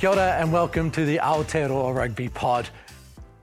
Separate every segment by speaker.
Speaker 1: Kia ora and welcome to the Aotearoa Rugby Pod.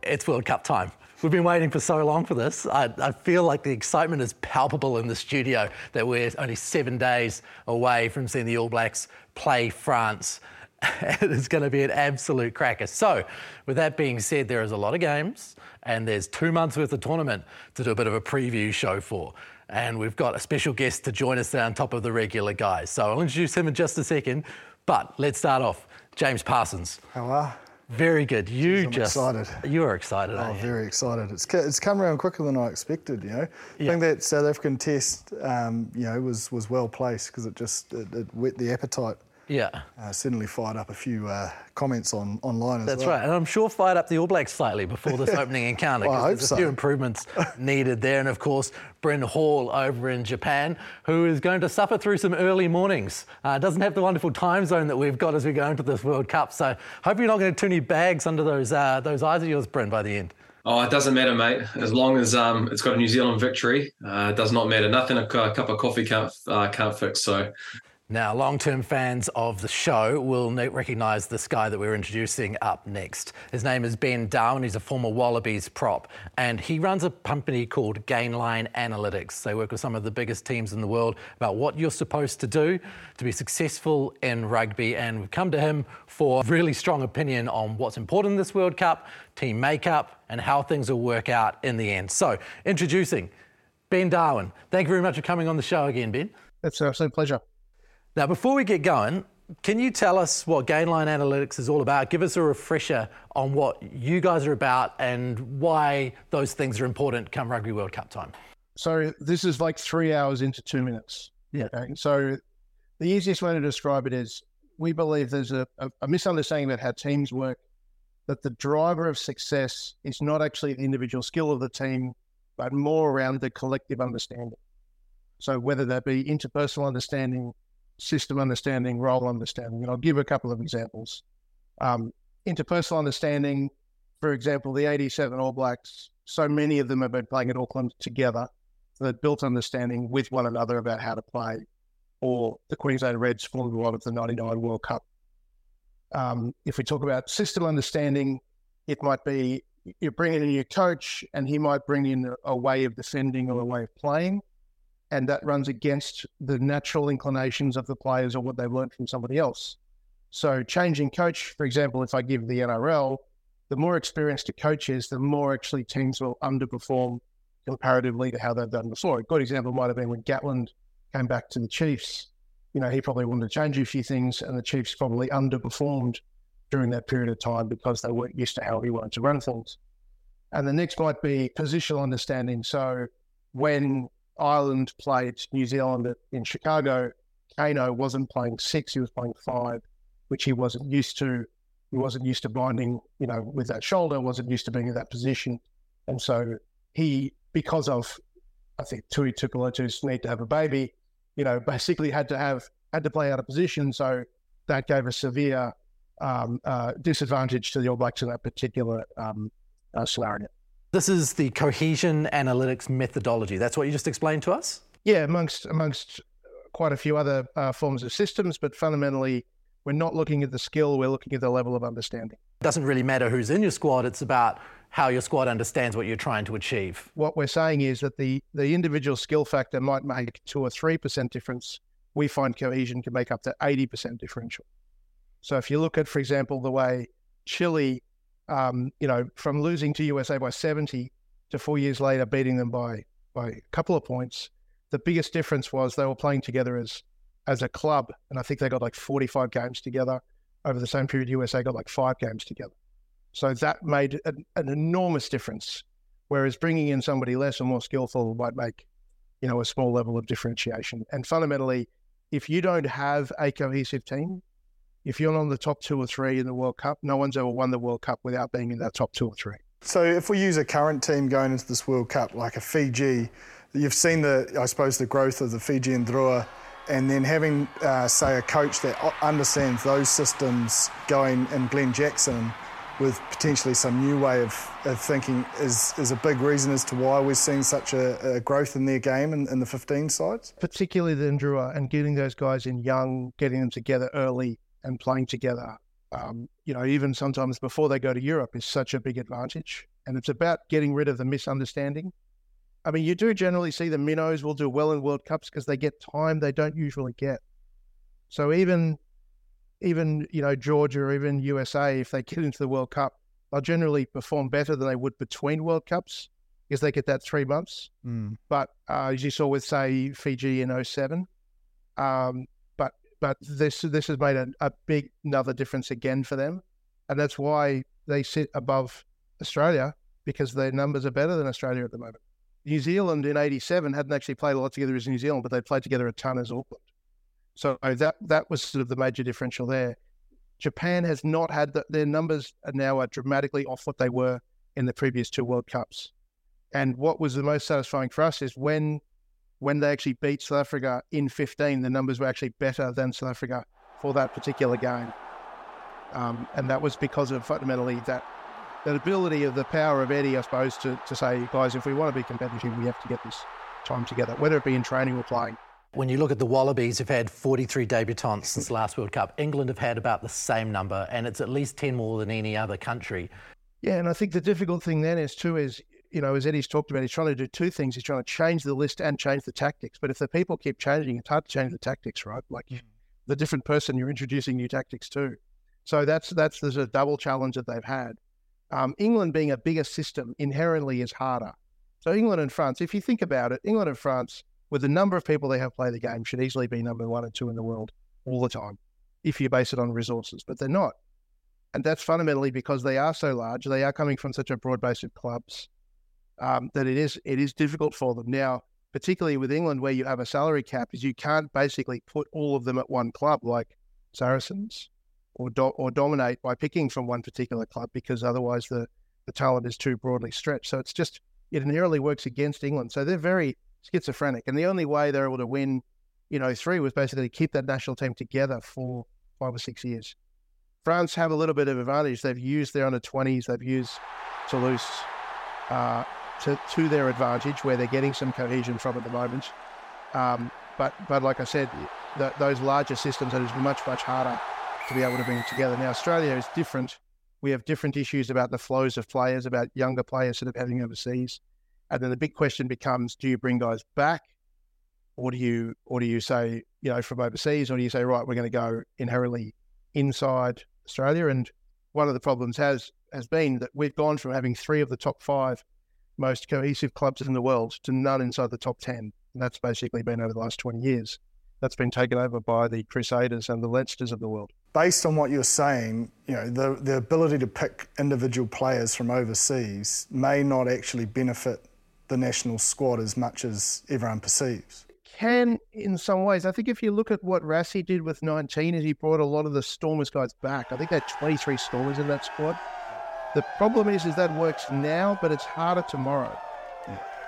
Speaker 1: It's World Cup time. We've been waiting for so long for this. I, I, feel like the excitement is palpable in the studio that we're only seven days away from seeing the All Blacks play France. it's going to be an absolute cracker. So, with that being said, there is a lot of games and there's two months worth of tournament to do a bit of a preview show for. And we've got a special guest to join us there on top of the regular guys. So, I'll introduce him in just a second. But let's start off. James Parsons.
Speaker 2: How are?
Speaker 1: Very good. You
Speaker 2: I'm
Speaker 1: just
Speaker 2: excited.
Speaker 1: You are excited.
Speaker 2: Oh, very excited. It's it's come around quicker than I expected. You know,
Speaker 1: Yeah.
Speaker 2: I think that South African test, um, you know, was was well placed because it just it, it whet the appetite.
Speaker 1: Yeah.
Speaker 2: Uh, certainly fired up a few uh, comments on online as well.
Speaker 1: That's
Speaker 2: well.
Speaker 1: right, and I'm sure fired up the All Blacks slightly before this opening encounter.
Speaker 2: Well, I
Speaker 1: 'cause
Speaker 2: hope
Speaker 1: there's
Speaker 2: so.
Speaker 1: a few improvements needed there, and of course, Bryn Hall over in Japan, who is going to suffer through some early mornings. Uh, doesn't have the wonderful time zone that we've got as we go into this World Cup. So, hope you're not going to too many bags under those uh, those eyes of yours, Bryn, by the end.
Speaker 3: Oh, it doesn't matter, mate. As long as um, it's got a New Zealand victory, uh, it does not matter. Nothing a, a cup of coffee can't uh, can't fix. So,
Speaker 1: Now, long term fans of the show will recognise this guy that we're introducing up next. His name is Ben Darwin. He's a former Wallabies prop, and he runs a company called Gain Line Analytics. They work with some of the biggest teams in the world about what you're supposed to do to be successful in rugby. And we've come to him for a really strong opinion on what's important in this World Cup, team makeup, and how things will work out in the end. So, introducing Ben Darwin. Thank you very much for coming on the show again, Ben.
Speaker 4: It's an absolute pleasure.
Speaker 1: Now, before we get going, can you tell us what Gain Line Analytics is all about? Give us a refresher on what you guys are about and why those things are important come Rugby World Cup time.
Speaker 4: So this is like three hours into two minutes.
Speaker 1: Yeah.
Speaker 4: Okay. So the easiest way to describe it is we believe there's a, a, a misunderstanding about how teams work, that the driver of success is not actually the individual skill of the team, but more around the collective understanding. So whether that be interpersonal understanding, system understanding, role understanding. And I'll give a couple of examples. Um, interpersonal understanding, for example, the 87 All Blacks, so many of them have been playing at Auckland together that built understanding with one another about how to play. Or the Queensland Reds formed lot of the 99 World Cup. Um, if we talk about system understanding, it might be you bring in a new coach and he might bring in a way of defending or a way of playing. And that runs against the natural inclinations of the players or what they've learned from somebody else. So changing coach, for example, if I give the NRL, the more experienced a coach is, the more actually teams will underperform comparatively to how they've done before. A good example might have been when Gatland came back to the Chiefs. You know, he probably wanted to change a few things, and the Chiefs probably underperformed during that period of time because they weren't used to how he wanted to run things. And the next might be positional understanding. So when Ireland played New Zealand in Chicago, Kaino wasn't playing six, he was playing five, which he wasn't used to. He wasn't used to binding, you know, with that shoulder, wasn't used to being in that position. And so he, because of, I think, Tui Tukulatu's need to have a baby, you know, basically had to have, had to play out of position. So that gave a severe um, uh, disadvantage to the All Blacks in that particular um, uh, scenario.
Speaker 1: This is the cohesion analytics methodology. That's what you just explained to us?
Speaker 4: Yeah, amongst amongst quite a few other uh, forms of systems, but fundamentally, We're not looking at the skill, we're looking at the level of understanding.
Speaker 1: It doesn't really matter who's in your squad, it's about how your squad understands what you're trying to achieve.
Speaker 4: What we're saying is that the, the individual skill factor might make two or 3% difference. We find cohesion can make up to 80% differential. So if you look at, for example, the way Chile, um, you know, from losing to USA by 70 to four years later beating them by by a couple of points, the biggest difference was they were playing together as as a club, and I think they got like 45 games together over the same period. USA got like five games together, so that made an, an enormous difference. Whereas bringing in somebody less or more skillful might make, you know, a small level of differentiation. And fundamentally, if you don't have a cohesive team, if you're not on the top two or three in the World Cup, no one's ever won the World Cup without being in that top two or three.
Speaker 2: So if we use a current team going into this World Cup, like a Fiji, you've seen the, I suppose, the growth of the Fijian Drua, and then having, uh, say, a coach that understands those systems going in Glen Jackson with potentially some new way of, of thinking is, is a big reason as to why we're seeing such a, a growth in their game in, in, the 15 sides.
Speaker 4: Particularly the Drua and getting those guys in young, getting them together early and playing together um, you know, even sometimes before they go to Europe is such a big advantage. And it's about getting rid of the misunderstanding. I mean, you do generally see the minnows will do well in World Cups because they get time they don't usually get. So even, even you know, Georgia or even USA, if they get into the World Cup, they'll generally perform better than they would between World Cups because they get that three months. Mm. But uh, as you saw with, say, Fiji in 07, um, but this this has made a, a big another difference again for them, and that's why they sit above Australia because their numbers are better than Australia at the moment. New Zealand in '87 hadn't actually played a lot together as New Zealand, but they played together a ton as Auckland. So that that was sort of the major differential there. Japan has not had the, their numbers are now are dramatically off what they were in the previous two World Cups. And what was the most satisfying for us is when when they actually beat South Africa in 15, the numbers were actually better than South Africa for that particular game. Um, and that was because of fundamentally that that ability of the power of Eddie, I suppose, to, to say, guys, if we want to be competitive, we have to get this time together, whether it be in training or playing.
Speaker 1: When you look at the Wallabies, have had 43 debutants since the last World Cup. England have had about the same number, and it's at least 10 more than any other country.
Speaker 4: Yeah, and I think the difficult thing then is too is you know, as Eddie's talked about, he's trying to do two things. He's trying to change the list and change the tactics. But if the people keep changing, it's hard to change the tactics, right? Like mm. the different person you're introducing new tactics to. So that's that's there's a double challenge that they've had. Um, England being a bigger system inherently is harder. So England and France, if you think about it, England and France, with the number of people they have play the game, should easily be number one and two in the world all the time, if you base it on resources. But they're not, and that's fundamentally because they are so large. They are coming from such a broad base of clubs um, that it is it is difficult for them now, particularly with England, where you have a salary cap, is you can't basically put all of them at one club like Saracens, or do, or dominate by picking from one particular club because otherwise the the talent is too broadly stretched. So it's just it inherently works against England. So they're very schizophrenic, and the only way they're able to win, you know, three was basically to keep that national team together for five or six years. France have a little bit of advantage. They've used their under 20s, they've used Toulouse, uh, to, to their advantage, where they're getting some cohesion from at the moment. Um, but but like I said, the, those larger systems it is much much harder to be able to bring together. Now Australia is different. We have different issues about the flows of players, about younger players sort of heading overseas, and then the big question becomes: Do you bring guys back, or do you or do you say you know from overseas, or do you say right we're going to go inherently inside Australia? And one of the problems has has been that we've gone from having three of the top five most cohesive clubs in the world to none inside the top 10. And that's basically been over the last 20 years. That's been taken over by the Crusaders and the Leinsters of the world.
Speaker 2: Based on what you're saying, you know, the, the ability to pick individual players from overseas may not actually benefit the national squad as much as everyone perceives.
Speaker 4: Can in some ways. I think if you look at what Rassie did with 19, is he brought a lot of the Stormers guys back. I think they had 23 Stormers in that squad. The problem is, is that works now, but it's harder tomorrow.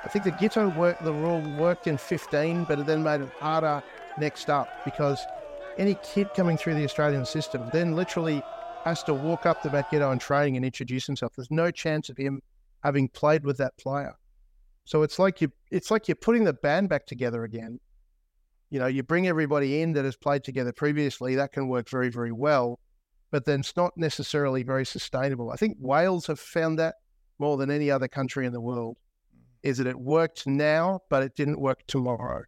Speaker 4: I think the Giteau work, the rule worked in 15, but it then made it harder next up because any kid coming through the Australian system then literally has to walk up to Matt Giteau and training and introduce himself. There's no chance of him having played with that player. So it's like you it's like you're putting the band back together again. You know, you bring everybody in that has played together previously, that can work very, very well, but then it's not necessarily very sustainable. I think Wales have found that more than any other country in the world, is that it worked now, but it didn't work tomorrow.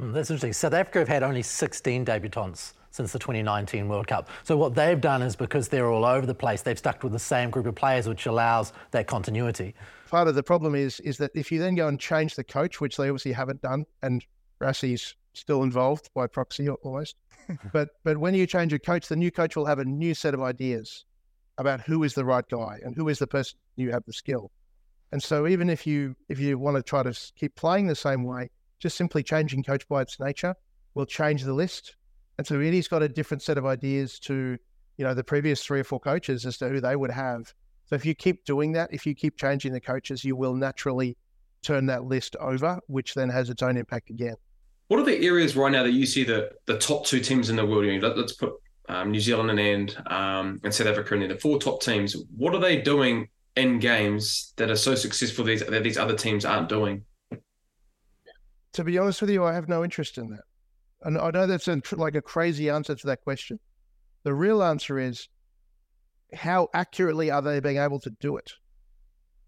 Speaker 1: Mm, that's interesting. South Africa have had only 16 debutants since the 2019 World Cup. So what they've done is because they're all over the place, they've stuck with the same group of players, which allows that continuity.
Speaker 4: Part of the problem is is that if you then go and change the coach, which they obviously haven't done, and Rassie's still involved by proxy almost, but but when you change a coach, the new coach will have a new set of ideas about who is the right guy and who is the person you have the skill. And so even if you if you want to try to keep playing the same way, just simply changing coach by its nature will change the list and so Eddie's got a different set of ideas to, you know, the previous three or four coaches as to who they would have. So if you keep doing that, if you keep changing the coaches, you will naturally turn that list over, which then has its own impact again.
Speaker 3: What are the areas right now that you see the the top two teams in the world? Let, us put um, New Zealand and um, and South Africa in there. The four top teams. What are they doing in games that are so successful these, that these other teams aren't doing?
Speaker 4: To be honest with you, I have no interest in that. And I know that's a, like a crazy answer to that question. The real answer is how accurately are they being able to do it?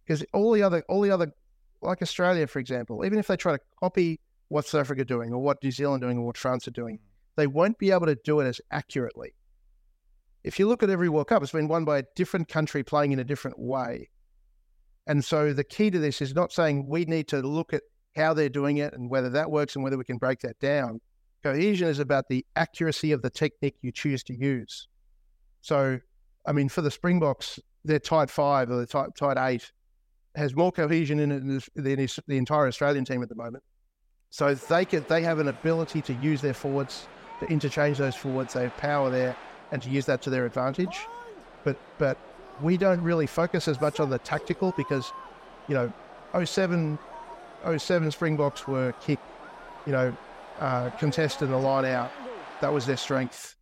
Speaker 4: Because all the other, all the other, like Australia, for example, even if they try to copy what South Africa doing or what New Zealand doing or what France are doing, mm. they won't be able to do it as accurately. If you look at every World Cup, it's been won by a different country playing in a different way. And so the key to this is not saying we need to look at how they're doing it and whether that works and whether we can break that down. Cohesion is about the accuracy of the technique you choose to use. So, I mean, for the Springboks, their tight five or the tight, tight eight has more cohesion in it than the entire Australian team at the moment. So they can, they have an ability to use their forwards, to interchange those forwards. They have power there, and to use that to their advantage. But but we don't really focus as much on the tactical because, you know, 07, 07 Springboks were kick, you know, uh, contested a line out. That was their strength.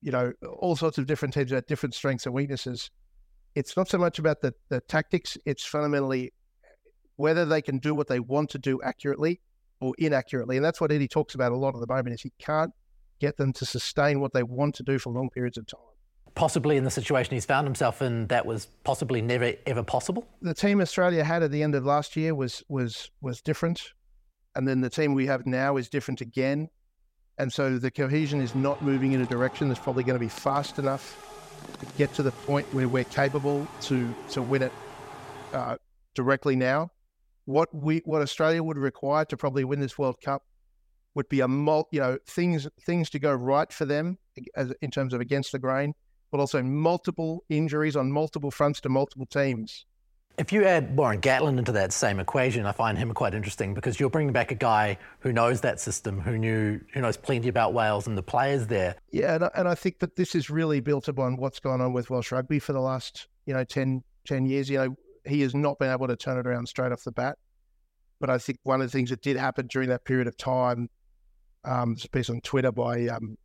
Speaker 4: You know, all sorts of different teams have different strengths and weaknesses. It's not so much about the, the tactics, it's fundamentally whether they can do what they want to do accurately or inaccurately. And that's what Eddie talks about a lot at the moment is he can't get them to sustain what they want to do for long periods of time.
Speaker 1: Possibly in the situation he's found himself in, that was possibly never ever possible.
Speaker 4: The team Australia had at the end of last year was was was different and then the team we have now is different again. And so the cohesion is not moving in a direction that's probably going to be fast enough to get to the point where we're capable to to win it uh, directly now. What we what Australia would require to probably win this World Cup would be a mul- you know things things to go right for them as, in terms of against the grain, but also multiple injuries on multiple fronts to multiple teams.
Speaker 1: If you add Warren Gatland into that same equation, I find him quite interesting because you're bringing back a guy who knows that system, who knew, who knows plenty about Wales and the players there.
Speaker 4: Yeah, and I, and I think that this is really built upon what's gone on with Welsh rugby for the last, you know, 10, 10 years. You know, he has not been able to turn it around straight off the bat. But I think one of the things that did happen during that period of time, um, a piece on Twitter by um,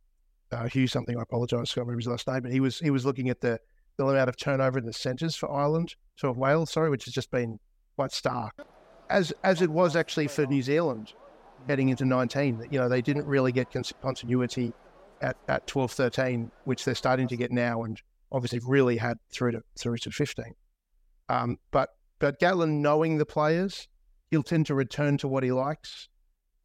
Speaker 4: uh, Hugh something. I apologise, I can't remember his last name, but he was he was looking at the the amount of turnover in the centres for Ireland, so of Wales, sorry, which has just been quite stark, as as it was actually for New Zealand heading into 19. You know, they didn't really get continuity at, at 12, 13, which they're starting to get now, and obviously really had through to through to 15. Um, but but Gatland knowing the players, he'll tend to return to what he likes.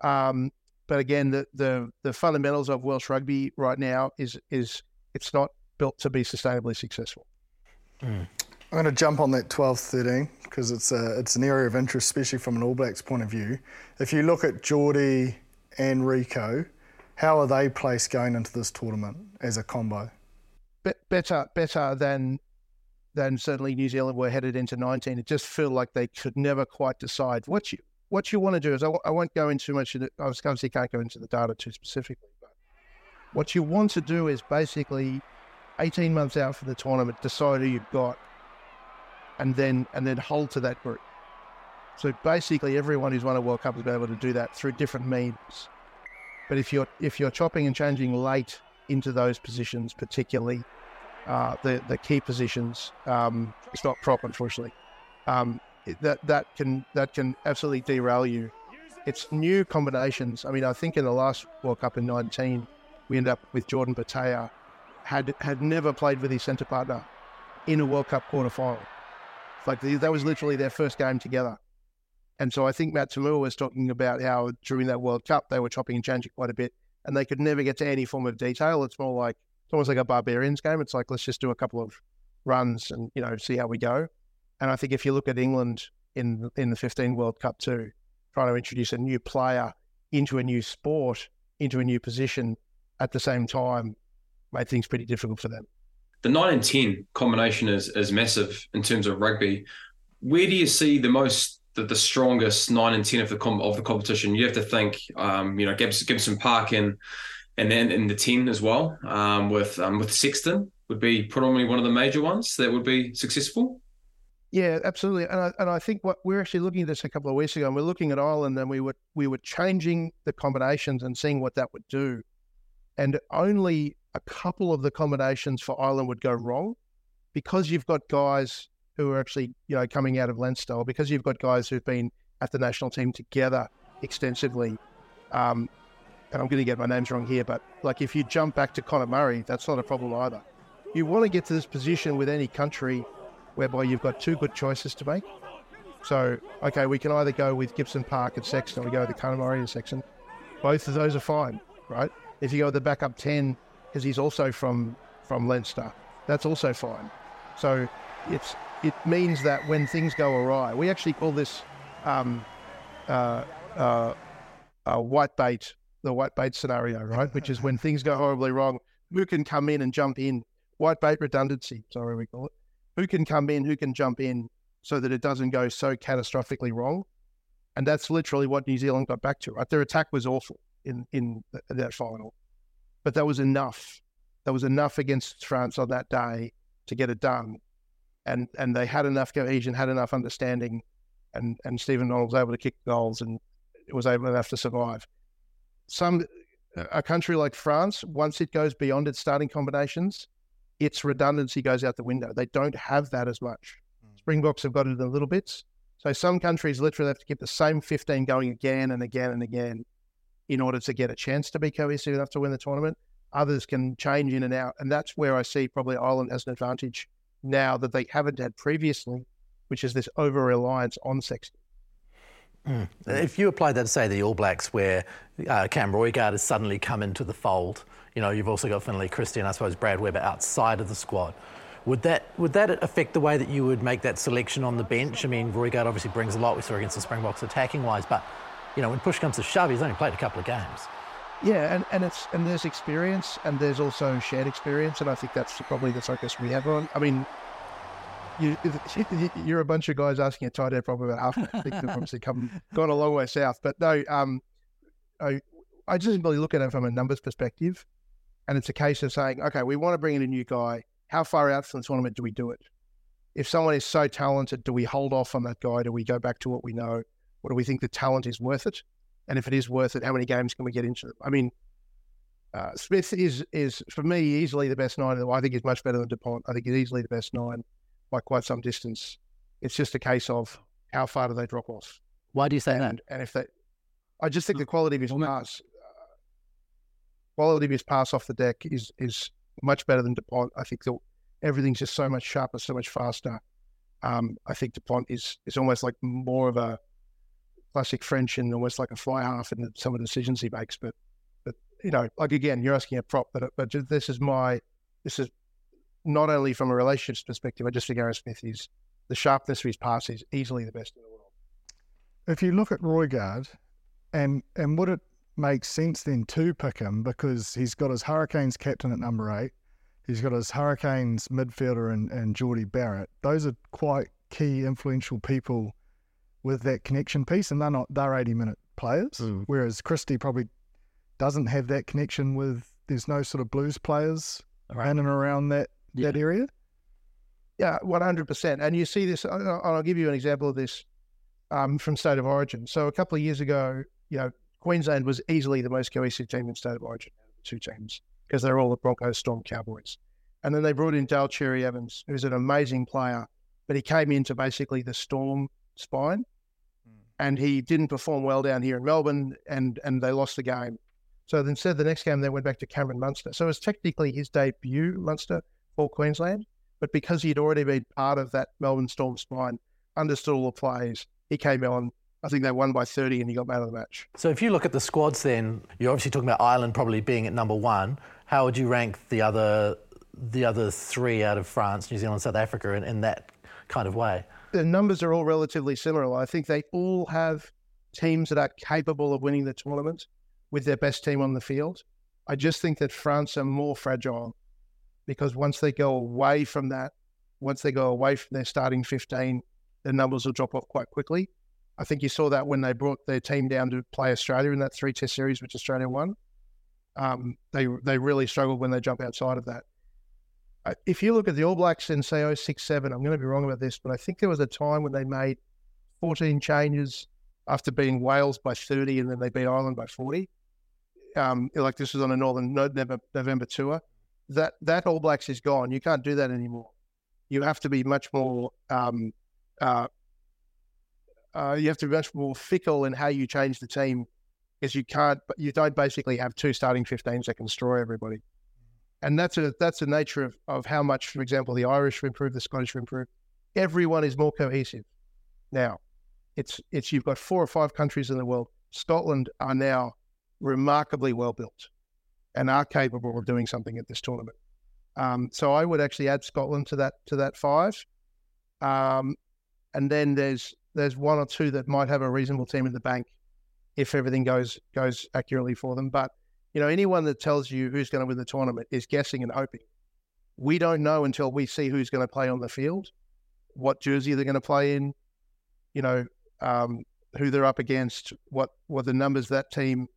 Speaker 4: Um, but again, the, the the fundamentals of Welsh rugby right now is is it's not built to be sustainably successful.
Speaker 2: Mm. I'm going to jump on that 12 13 because it's, a, it's an area of interest, especially from an All Blacks point of view. If you look at Jordie and Rieko, how are they placed going into this tournament as a combo?
Speaker 4: Be- better, better than than certainly New Zealand were headed into 19. It just felt like they could never quite decide what you what you want to do. Is I I won't go into much. Of it. I was obviously can't go into the data too specifically, but what you want to do is basically 18 months out for the tournament, decide who you've got, and then and then hold to that group. So basically, everyone who's won a World Cup has been able to do that through different means. But if you're if you're chopping and changing late into those positions, particularly uh, the the key positions, um, it's not prop, unfortunately. Um, that that can that can absolutely derail you it's new combinations. I mean, I think in the last World Cup in 19, we ended up with Jordan Petaia, had had never played with his centre partner in a World Cup quarter final. Like that was literally their first game together. And so I think Matt To'omua was talking about how during that World Cup they were chopping and changing quite a bit, and they could never get to any form of detail. It's more like it's almost like a barbarians game. It's like let's just do a couple of runs and you know see how we go. And I think if you look at England in in the 15 World Cup too, trying to introduce a new player into a new sport, into a new position at the same time, made things pretty difficult for them.
Speaker 3: The nine and ten combination is is massive in terms of rugby. Where do you see the most the, the strongest nine and ten of the com- of the competition? You have to think, um, you know, Gibson, Gibson Park and and then in the ten as well, um, with um, with Sexton would be probably one of the major ones that would be successful.
Speaker 4: Yeah, absolutely. And I, and I think what we're actually looking at this a couple of weeks ago, and we're looking at Ireland, and we were we were changing the combinations and seeing what that would do, and only a couple of the combinations for Ireland would go wrong, because you've got guys who are actually you know coming out of Leinster, because you've got guys who've been at the national team together extensively. Um, and I'm going to get my names wrong here, but like if you jump back to Conor Murray, that's not a problem either. You want to get to this position with any country whereby you've got two good choices to make. So, okay, we can either go with Gibson Park and Sexton, or we go with the Conor Murray and Sexton. Both of those are fine, right? If you go with the backup 10, because he's also from, from Leinster, that's also fine. So it's it means that when things go awry, we actually call this um, uh, uh, uh, white bait, the white bait scenario, right? Which is when things go horribly wrong, who can come in and jump in? White bait redundancy, sorry, we call it who can come in, who can jump in so that it doesn't go so catastrophically wrong. And that's literally what New Zealand got back to, right? Their attack was awful in, in that final, but that was enough. That was enough against France on that day to get it done. And, and they had enough cohesion, had enough understanding, and, and Stephen Donald was able to kick goals and it was able enough to survive. Some a country like France, once it goes beyond its starting combinations, its redundancy goes out the window. They don't have that as much. Mm. Springboks have got it in little bits. So some countries literally have to keep the same 15 going again and again and again in order to get a chance to be cohesive enough to win the tournament. Others can change in and out. And that's where I see probably Ireland has an advantage now that they haven't had previously, which is this over reliance on Sexton.
Speaker 1: Mm. If you apply that to, say, the All Blacks, where uh, Cam Roigard has suddenly come into the fold, you know, you've also got Finlay Christie and I suppose Brad Weber outside of the squad. Would that would that affect the way that you would make that selection on the bench? I mean, Roigard obviously brings a lot. We saw against the Springboks attacking wise, but you know, when push comes to shove, he's only played a couple of games.
Speaker 4: Yeah, and, and it's and there's experience and there's also shared experience, and I think that's probably the focus we have on. I mean, you, you're a bunch of guys asking a tight end problem about half. I think they've obviously come gone a long way south, but no, um, I, I just really look at it from a numbers perspective. And it's a case of saying, okay, we want to bring in a new guy. How far out from the tournament do we do it? If someone is so talented, do we hold off on that guy? Do we go back to what we know? Or do we think the talent is worth it? And if it is worth it, how many games can we get into them? I mean, uh, Smith is is for me easily the best nine. I think he's much better than Dupont. I think he's easily the best nine by quite some distance. It's just a case of how far do they drop off?
Speaker 1: Why do you say
Speaker 4: and,
Speaker 1: that?
Speaker 4: And if they, I just think the quality of his pass quality of his pass off the deck is is much better than Dupont. I think the, everything's just so much sharper, so much faster. Um, I think Dupont is is almost like more of a classic French and almost like a fly half in some of the decisions he makes. But but you know, like again, you're asking a prop, but but this is my this is not only from a relationships perspective. I just think Aaron Smith is the sharpness of his pass is easily the best in the world.
Speaker 2: If you look at Roigard, and and would it make sense then to pick him because he's got his Hurricanes captain at number eight. He's got his Hurricanes midfielder and, and Jordie Barrett. Those are quite key, influential people with that connection piece, and they're not they're eighty minute players. Mm. Whereas Christie probably doesn't have that connection with. There's no sort of blues players right. in and around that yeah. that area.
Speaker 4: Yeah, one hundred percent. And you see this. I'll give you an example of this um, from State of Origin. So a couple of years ago, you know, Queensland was easily the most cohesive team in state of origin, two teams, because they're all the Broncos, Storm, Cowboys. And then they brought in Daly Cherry Evans, who's an amazing player, but he came into basically the Storm spine. Mm. and he didn't perform well down here in Melbourne, and and they lost the game. So instead, the next game they went back to Cameron Munster. So it was technically his debut, Munster for Queensland, but because he'd already been part of that Melbourne Storm spine, understood all the plays, he came on. I think they won by 30 and he got man of the match.
Speaker 1: So if you look at the squads then, you're obviously talking about Ireland probably being at number one. How would you rank the other the other three out of France, New Zealand, South Africa in, in that kind of way?
Speaker 4: The numbers are all relatively similar. I think they all have teams that are capable of winning the tournament with their best team on the field. I just think that France are more fragile because once they go away from that, once they go away from their starting 15, their numbers will drop off quite quickly. I think you saw that when they brought their team down to play Australia in that three test series, which Australia won. Um, they they really struggled when they jump outside of that. Uh, if you look at the All Blacks in say 067, I'm going to be wrong about this, but I think there was a time when they made 14 changes after beating Wales by 30 and then they beat Ireland by 40 um, like this was on a Northern November, November tour, that that All Blacks is gone. You can't do that anymore. You have to be much more. Um, uh, uh, you have to be much more fickle in how you change the team, because you can't. You don't basically have two starting 15s that can destroy everybody, and that's a that's the nature of of how much, for example, the Irish have improved, the Scottish have improved. Everyone is more cohesive now. It's it's you've got four or five countries in the world. Scotland are now remarkably well built and are capable of doing something at this tournament. Um, so I would actually add Scotland to that to that five, um, and then there's there's one or two that might have a reasonable team in the bank if everything goes goes accurately for them. But you know, anyone that tells you who's going to win the tournament is guessing and hoping. We don't know until we see who's going to play on the field, what jersey they're going to play in, you know, um, who they're up against, what what the numbers that team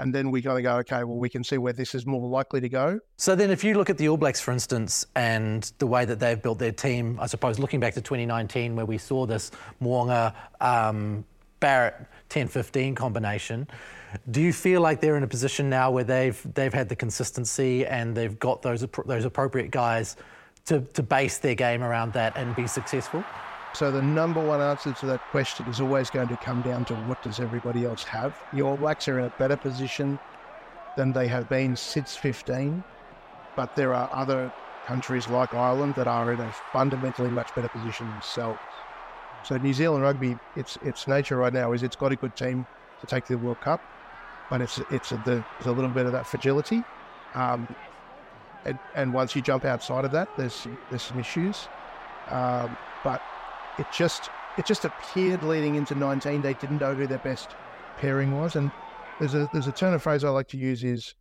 Speaker 4: and then we kind of go, okay, well, we can see where this is more likely to go.
Speaker 1: So then, if you look at the All Blacks, for instance, and the way that they've built their team, I suppose looking back to 2019, where we saw this Mo'unga um, Barrett 10-15 combination, do you feel like they're in a position now where they've they've had the consistency and they've got those those appropriate guys to, to base their game around that and be successful?
Speaker 4: So the number one answer to that question is always going to come down to what does everybody else have? The All Blacks are in a better position than they have been since 15, but there are other countries like Ireland that are in a fundamentally much better position themselves. So New Zealand rugby, its its nature right now is it's got a good team to take the World Cup, but it's it's a, there's a little bit of that fragility, um, and, and once you jump outside of that, there's there's some issues, um, but it just it just appeared leading into 19 they didn't know who their best pairing was. And there's a there's a turn of phrase I like to use is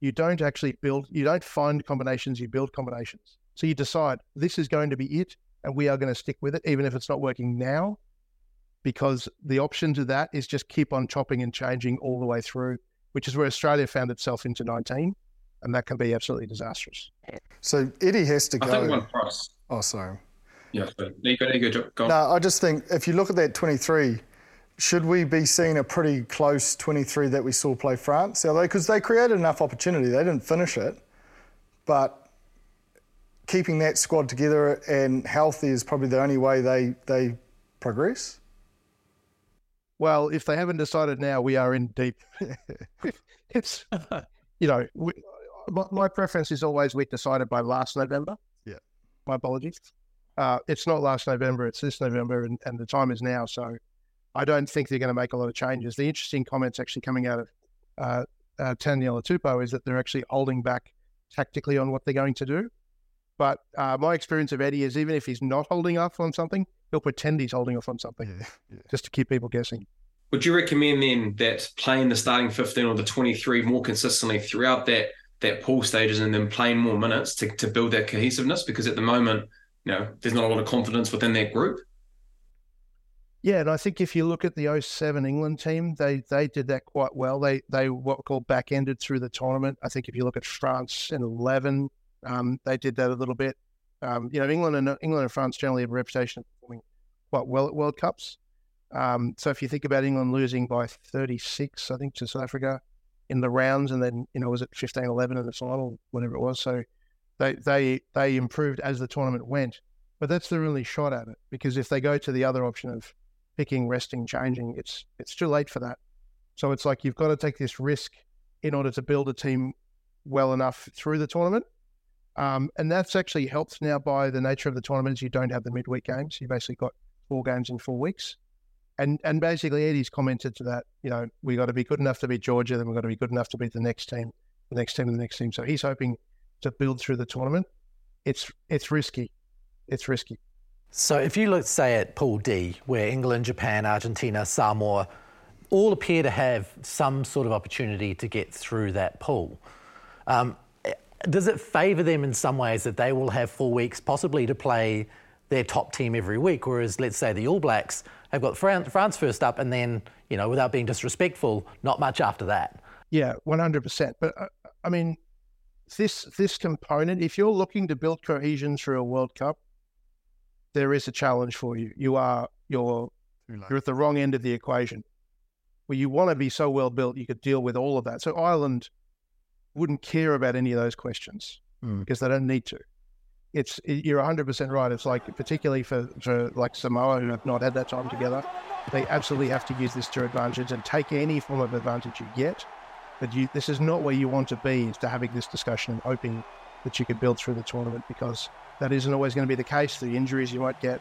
Speaker 4: you don't actually build you don't find combinations you build combinations. So you decide this is going to be it and we are going to stick with it even if it's not working now because the option to that is just keep on chopping and changing all the way through which is where Australia found itself into 19 and that can be absolutely disastrous.
Speaker 2: So Eddie has to
Speaker 3: I
Speaker 2: go
Speaker 3: think one price.
Speaker 2: oh sorry
Speaker 3: Yeah, there you go, you go, go.
Speaker 2: No, I just think if you look at that 23, should we be seeing a pretty close 23 that we saw play France? Because they created enough opportunity, they didn't finish it, but keeping that squad together and healthy is probably the only way they they progress.
Speaker 4: Well, if they haven't decided now, we are in deep. it's, you know, we, my, my preference is always we decided by last November.
Speaker 2: Yeah.
Speaker 4: My apologies. Uh, it's not last November, it's this November, and, and the time is now. So I don't think they're going to make a lot of changes. The interesting comments actually coming out of uh, uh, Taniela Tupou is that they're actually holding back tactically on what they're going to do. But uh, my experience of Eddie is even if he's not holding off on something, he'll pretend he's holding off on something
Speaker 2: Yeah, yeah.
Speaker 4: just to keep people guessing.
Speaker 3: Would you recommend then that playing the starting 15 or the 23 more consistently throughout that that pool stages and then playing more minutes to, to build that cohesiveness? Because at the moment, you know, there's not a lot of confidence within that group.
Speaker 4: Yeah, and I think if you look at the 07 England team, they they did that quite well. They they what we call back ended through the tournament. I think if you look at France in 11, um, they did that a little bit. Um, you know, England and England and France generally have a reputation of performing quite well at World Cups. Um, so if you think about England losing by 36, I think to South Africa in the rounds, and then you know was it 15-11 in the final, whatever it was. So they they they improved as the tournament went. But that's their only shot at it because if they go to the other option of picking, resting, changing. It's it's too late for that. So it's like you've got to take this risk in order to build a team well enough through the tournament. Um, and that's actually helped now by the nature of the tournaments. You don't have the midweek games. You basically got four games in four weeks. And and basically Eddie's commented to that, you know, we got to be good enough to beat Georgia, then we've got to be good enough to beat the next team, the next team, and the next team. So he's hoping to build through the tournament. It's it's risky. It's risky.
Speaker 1: So if you look, say, at Pool D, where England, Japan, Argentina, Samoa all appear to have some sort of opportunity to get through that pool, um, does it favour them in some ways that they will have four weeks possibly to play their top team every week? Whereas, let's say, the All Blacks have got France first up and then, you know, without being disrespectful, not much after that.
Speaker 4: Yeah, 100%. But uh, I mean, this this component, if you're looking to build cohesion through a World Cup, there is a challenge for you. You are you're you're at the wrong end of the equation. Where you want to be so well built, you could deal with all of that. So Ireland wouldn't care about any of those questions mm. because they don't need to. It's you're 100 percent right. It's like particularly for, for like Samoa who have not had that time together, they absolutely have to use this to advantage and take any form of advantage you get. But you, this is not where you want to be. Is to having this discussion and hoping that you can build through the tournament because that isn't always going to be the case. The injuries you might get,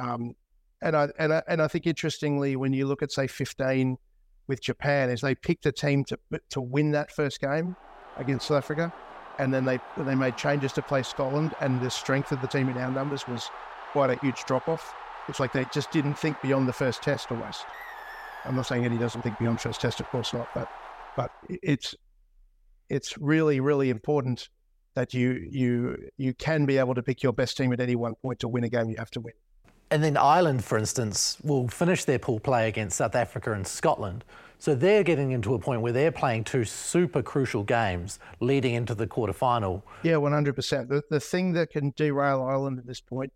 Speaker 4: um, and I and I, and I think interestingly, when you look at say 15 with Japan, is they picked a team to to win that first game against South Africa, and then they they made changes to play Scotland, and the strength of the team in our numbers was quite a huge drop off. It's like they just didn't think beyond the first test almost. I'm not saying Eddie doesn't think beyond first test, of course not, but but it's it's really really important that you you you can be able to pick your best team at any one point to win a game you have to win.
Speaker 1: And then Ireland, for instance, will finish their pool play against South Africa and Scotland. So they're getting into a point where they're playing two super crucial games leading into the quarterfinal.
Speaker 4: Yeah, 100%. The, the thing that can derail Ireland at this point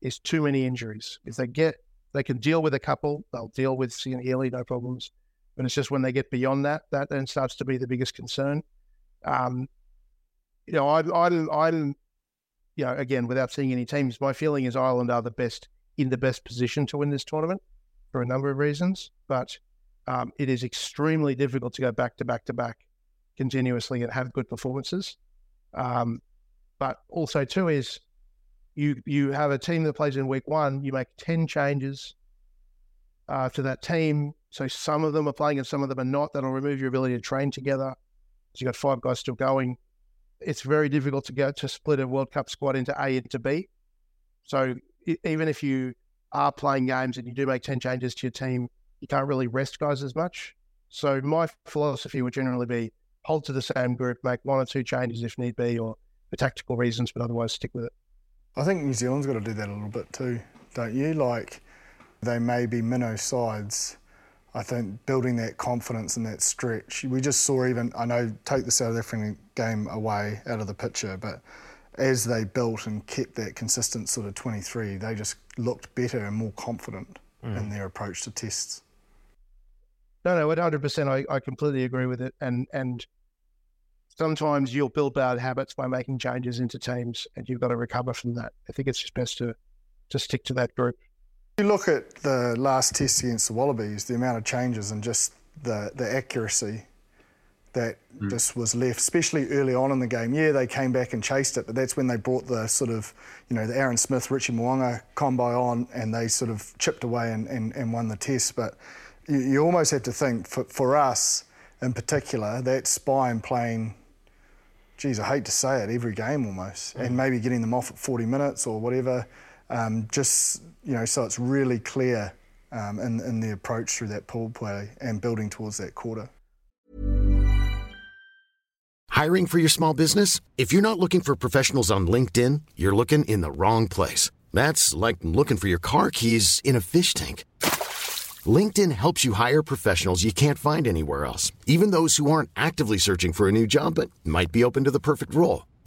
Speaker 4: is too many injuries. If they get, they can deal with a couple, they'll deal with Cian Healy, no problems. But it's just when they get beyond that, that then starts to be the biggest concern. Um, you know, I, I, I, you know, again, without seeing any teams, my feeling is Ireland are the best in the best position to win this tournament for a number of reasons. But um, it is extremely difficult to go back to back to back continuously and have good performances. Um, but also, too, is you you have a team that plays in week one, you make ten changes uh, to that team. So some of them are playing and some of them are not. That'll remove your ability to train together. So you've got five guys still going it's very difficult to go to split a World Cup squad into A into B. So even if you are playing games and you do make 10 changes to your team, you can't really rest guys as much. So my philosophy would generally be hold to the same group, make one or two changes if need be, or for tactical reasons, but otherwise stick with it.
Speaker 2: I think New Zealand's got to do that a little bit too, don't you? Like they may be minnow sides, I think building that confidence and that stretch. We just saw even, I know, take the South African game away out of the picture, but as they built and kept that consistent sort of 23, they just looked better and more confident mm. in their approach to tests.
Speaker 4: No, no, 100%. I, I completely agree with it. And, and sometimes you'll build bad habits by making changes into teams and you've got to recover from that. I think it's just best to, to stick to that group.
Speaker 2: You look at the last test against the Wallabies, the amount of changes and just the, the accuracy that mm. just was left, especially early on in the game. Yeah, they came back and chased it, but that's when they brought the sort of, you know, the Aaron Smith, Richie Mo'unga combo on and they sort of chipped away and, and, and won the test. But you, you almost have to think, for, for us in particular, that spine playing, geez, I hate to say it, every game almost, mm. and maybe getting them off at 40 minutes or whatever um, just you know, so it's really clear um, in, in the approach through that pool play and building towards that quarter.
Speaker 5: Hiring for your small business? If you're not looking for professionals on LinkedIn, you're looking in the wrong place. That's like looking for your car keys in a fish tank. LinkedIn helps you hire professionals you can't find anywhere else, even those who aren't actively searching for a new job but might be open to the perfect role.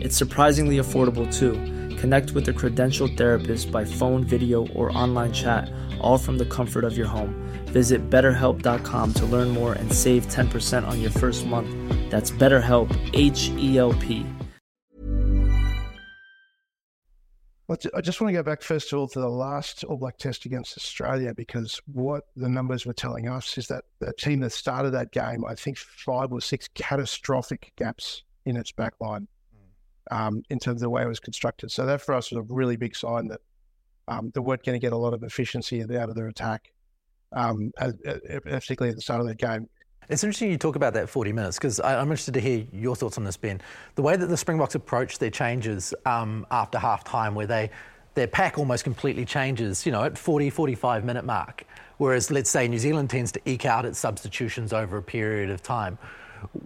Speaker 6: It's surprisingly affordable too. Connect with a credentialed therapist by phone, video, or online chat, all from the comfort of your home. Visit betterhelp.com to learn more and save 10% on your first month. That's BetterHelp, H E L P.
Speaker 4: I just want to go back first of all to the last All Black test against Australia because what the numbers were telling us is that the team that started that game, I think five or six catastrophic gaps in its back line um, in terms of the way it was constructed. So that for us was a really big sign that um, they weren't going to get a lot of efficiency out of their attack, um, particularly at the start of that game.
Speaker 1: It's interesting you talk about that 40 minutes because I'm interested to hear your thoughts on this, Ben. The way that the Springboks approach their changes um, after half time, where they their pack almost completely changes, you know, at 40, 45 minute mark. Whereas, let's say, New Zealand tends to eke out its substitutions over a period of time.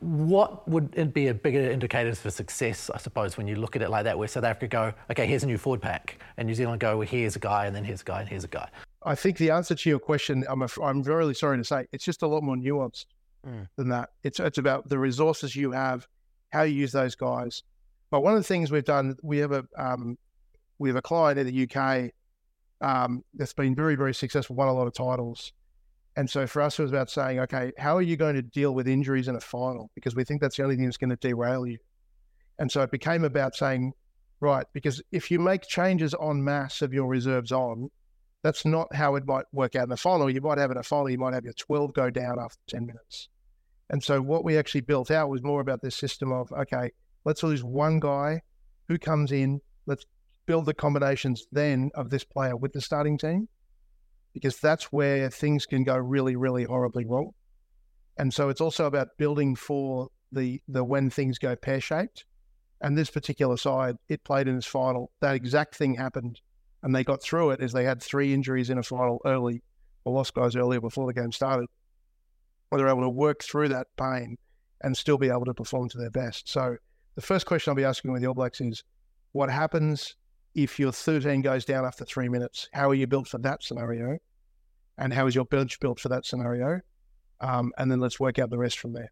Speaker 1: What would it be a bigger indicator for success, I suppose, when you look at it like that, where South Africa go, okay, here's a new forward pack, and New Zealand go, well, here's a guy, and then here's a guy, and here's a guy?
Speaker 4: I think the answer to your question, I'm, a, I'm really sorry to say, it's just a lot more nuanced mm. than that. It's, it's about the resources you have, how you use those guys. But one of the things we've done, we have a, um, we have a client in the UK um, that's been very, very successful, won a lot of titles. And so for us, it was about saying, okay, how are you going to deal with injuries in a final? Because we think that's the only thing that's going to derail you. And so it became about saying, right, because if you make changes on mass of your reserves on, that's not how it might work out in the final. You might have in a final, you might have your 12 go down after 10 minutes. And so what we actually built out was more about this system of, okay, let's lose one guy who comes in, let's build the combinations then of this player with the starting team because that's where things can go really, really horribly wrong. And so it's also about building for the the when things go pear shaped. And this particular side, it played in its final. That exact thing happened, and they got through it as they had three injuries in a final early, or lost guys earlier before the game started. But they're able to work through that pain and still be able to perform to their best. So the first question I'll be asking with the All Blacks is, what happens if your 13 goes down after three minutes, how are you built for that scenario? And how is your bench built for that scenario? Um, and then let's work out the rest from there.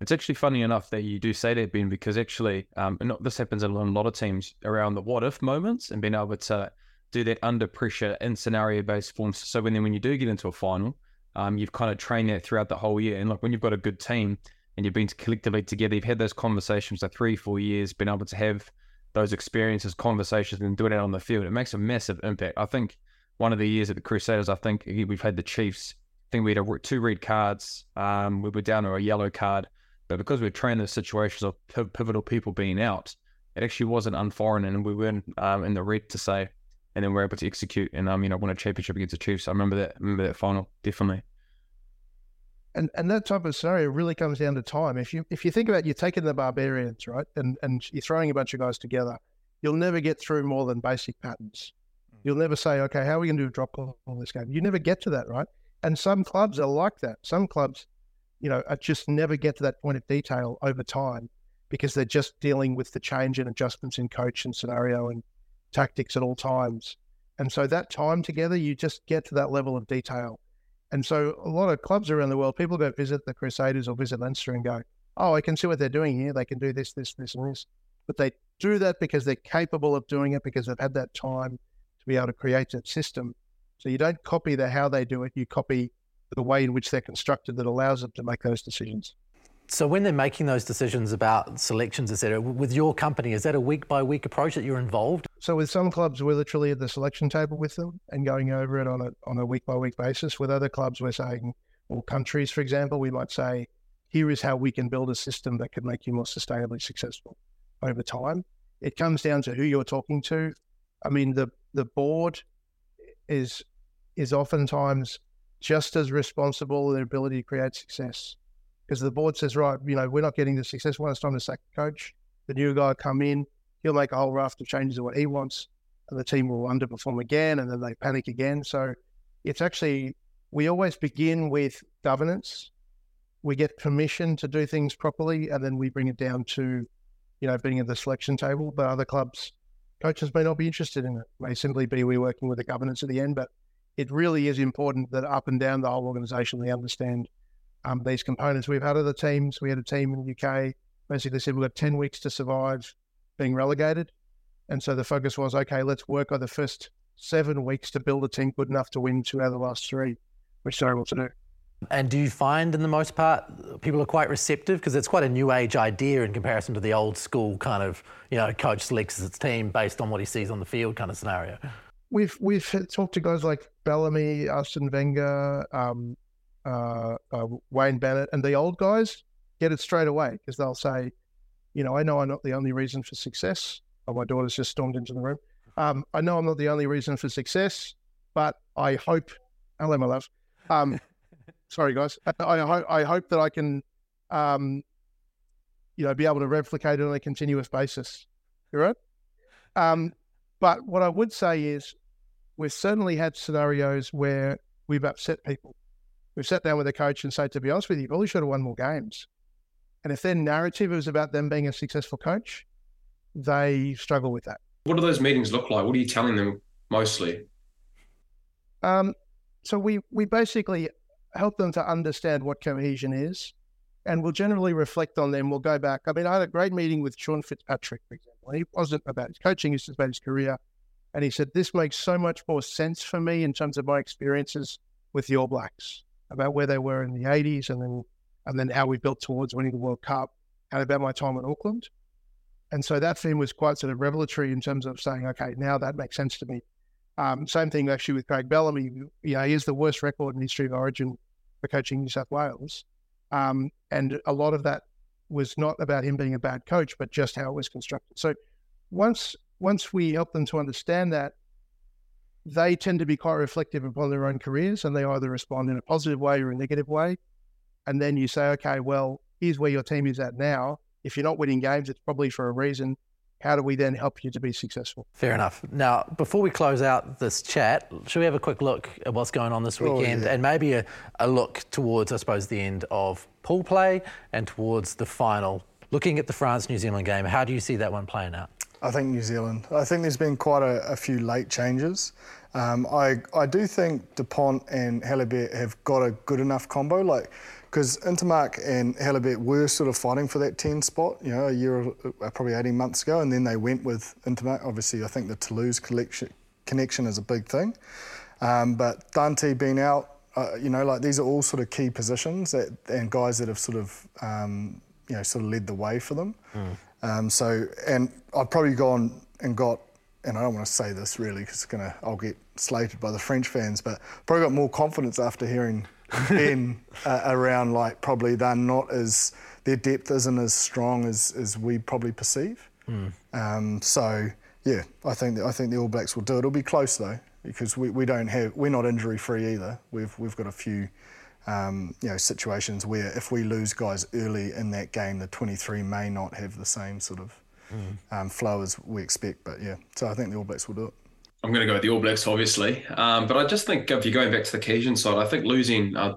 Speaker 7: It's actually funny enough that you do say that, Ben, because actually, um, this happens in a lot of teams around the what if moments and being able to do that under pressure in scenario based forms. So when then when you do get into a final, um, you've kind of trained that throughout the whole year. And like when you've got a good team and you've been collectively together, you've had those conversations for three, four years, been able to have those experiences, conversations, and doing it on the field, it makes a massive impact. I think one of the years at the Crusaders, I think we've had the Chiefs. I think we had a, two red cards. Um, we were down to a yellow card, but because we are trained in situations of pivotal people being out, it actually wasn't unforeign, and we weren't um, in the red to say, and then we are able to execute and um, you know win a championship against the Chiefs. I remember that. I remember that final definitely.
Speaker 4: And and that type of scenario really comes down to time. If you if you think about you're taking the barbarians, right, and and you're throwing a bunch of guys together, you'll never get through more than basic patterns. Mm. You'll never say, okay, how are we going to do a drop goal on this game? You never get to that, right? And some clubs are like that. Some clubs, you know, just never get to that point of detail over time because they're just dealing with the change and adjustments in coach and scenario and tactics at all times. And so that time together, you just get to that level of detail. And so a lot of clubs around the world, people go visit the Crusaders or visit Leinster and go, oh, I can see what they're doing here. They can do this, this, this, and this. But they do that because they're capable of doing it because they've had that time to be able to create that system. So you don't copy the how they do it, you copy the way in which they're constructed that allows them to make those decisions.
Speaker 1: So when they're making those decisions about selections, etc., with your company, is that a week by week approach that you're involved?
Speaker 4: So with some clubs, we're literally at the selection table with them and going over it on a on a week by week basis. With other clubs, we're saying, or countries, for example, we might say, here is how we can build a system that can make you more sustainably successful over time. It comes down to who you're talking to. I mean, the the board is is oftentimes just as responsible their ability to create success because the board says, right, you know, we're not getting the success. Well, it's time to sack the coach. The new guy come in, he'll make a whole raft of changes of what he wants, and the team will underperform again, and then they panic again. So it's actually we always begin with governance. We get permission to do things properly, and then we bring it down to, you know, being at the selection table. But other clubs coaches may not be interested in it. it may simply be we're working with the governance at the end, but it really is important that up and down the whole organisation they understand um, these components. We've had other teams. We had a team in the UK basically said we've got ten weeks to survive being relegated, and so the focus was okay. Let's work on the first seven weeks to build a team good enough to win two out of the last three, which they're able to do.
Speaker 1: And do you find, in the most part, people are quite receptive because it's quite a new age idea in comparison to the old school kind of, you know, coach selects his team based on what he sees on the field kind of scenario.
Speaker 4: We've we've talked to guys like Bellamy, Arsene Wenger, um, uh, uh, Wayne Bennett, and the old guys get it straight away because they'll say, you know, I know I'm not the only reason for success. Oh, my daughter's just stormed into the room. Um, I know I'm not the only reason for success, but I hope, hello, my love. Um, sorry, guys. I, I, I, hope that I can, um, you know, be able to replicate it on a continuous basis. You right? Um, but what I would say is, we've certainly had scenarios where we've upset people. We've sat down with a coach and said, to be honest with you, you probably should have won more games. And if their narrative is about them being a successful coach, they struggle with that.
Speaker 3: What do those meetings look like? What are you telling them mostly?
Speaker 4: Um, so we we basically help them to understand what cohesion is, and we'll generally reflect on them. We'll go back. I mean, I had a great meeting with Sean Fitzpatrick, for example. He wasn't about his coaching; was about his career, and he said this makes so much more sense for me in terms of my experiences with the All Blacks about where they were in the '80s, and then and then how we built towards winning the World Cup, and about my time in Auckland. And so that theme was quite sort of revelatory in terms of saying, okay, now that makes sense to me. Um, same thing actually with Craig Bellamy. You know, he is the worst record in history of Origin for coaching New South Wales. Um, and a lot of that was not about him being a bad coach, but just how it was constructed. So once once we help them to understand that, they tend to be quite reflective upon their own careers and they either respond in a positive way or a negative way and then you say, okay, well, here's where your team is at now. If you're not winning games, it's probably for a reason. How do we then help you to be successful?
Speaker 1: Fair enough. Now, before we close out this chat, should we have a quick look at what's going on this weekend oh, yeah. and maybe a, a look towards, I suppose, the end of pool play and towards the final? Looking at the France New Zealand game, how do you see that one playing out?
Speaker 2: I think New Zealand. I think there's been quite a, a few late changes. Um, I I do think Dupont and Jalibert have got a good enough combo. Like because Ntamack and Jalibert were sort of fighting for that 10 spot, you know, a year, uh, probably 18 months ago, and then they went with Ntamack. Obviously, I think the Toulouse collection, connection is a big thing. Um, but Danty being out, uh, you know, like these are all sort of key positions that, and guys that have sort of, um, you know, sort of led the way for them. Mm. Um, so, and I've probably gone and got, and I don't want to say this really because it's gonna, I'll get slated by the French fans, but probably got more confidence after hearing in uh, around like probably they're not as their depth isn't as strong as, as we probably perceive. Mm. Um, so yeah, I think I think the All Blacks will do it. It'll be close though because we, we don't have we're not injury free either. We've we've got a few um, you know situations where if we lose guys early in that game, the 23 may not have the same sort of mm. um, flow as we expect. But yeah, so I think the All Blacks will do it.
Speaker 3: I'm going to go with the All Blacks, obviously. Um, but I just think if you're going back to the Cajun side, I think losing uh,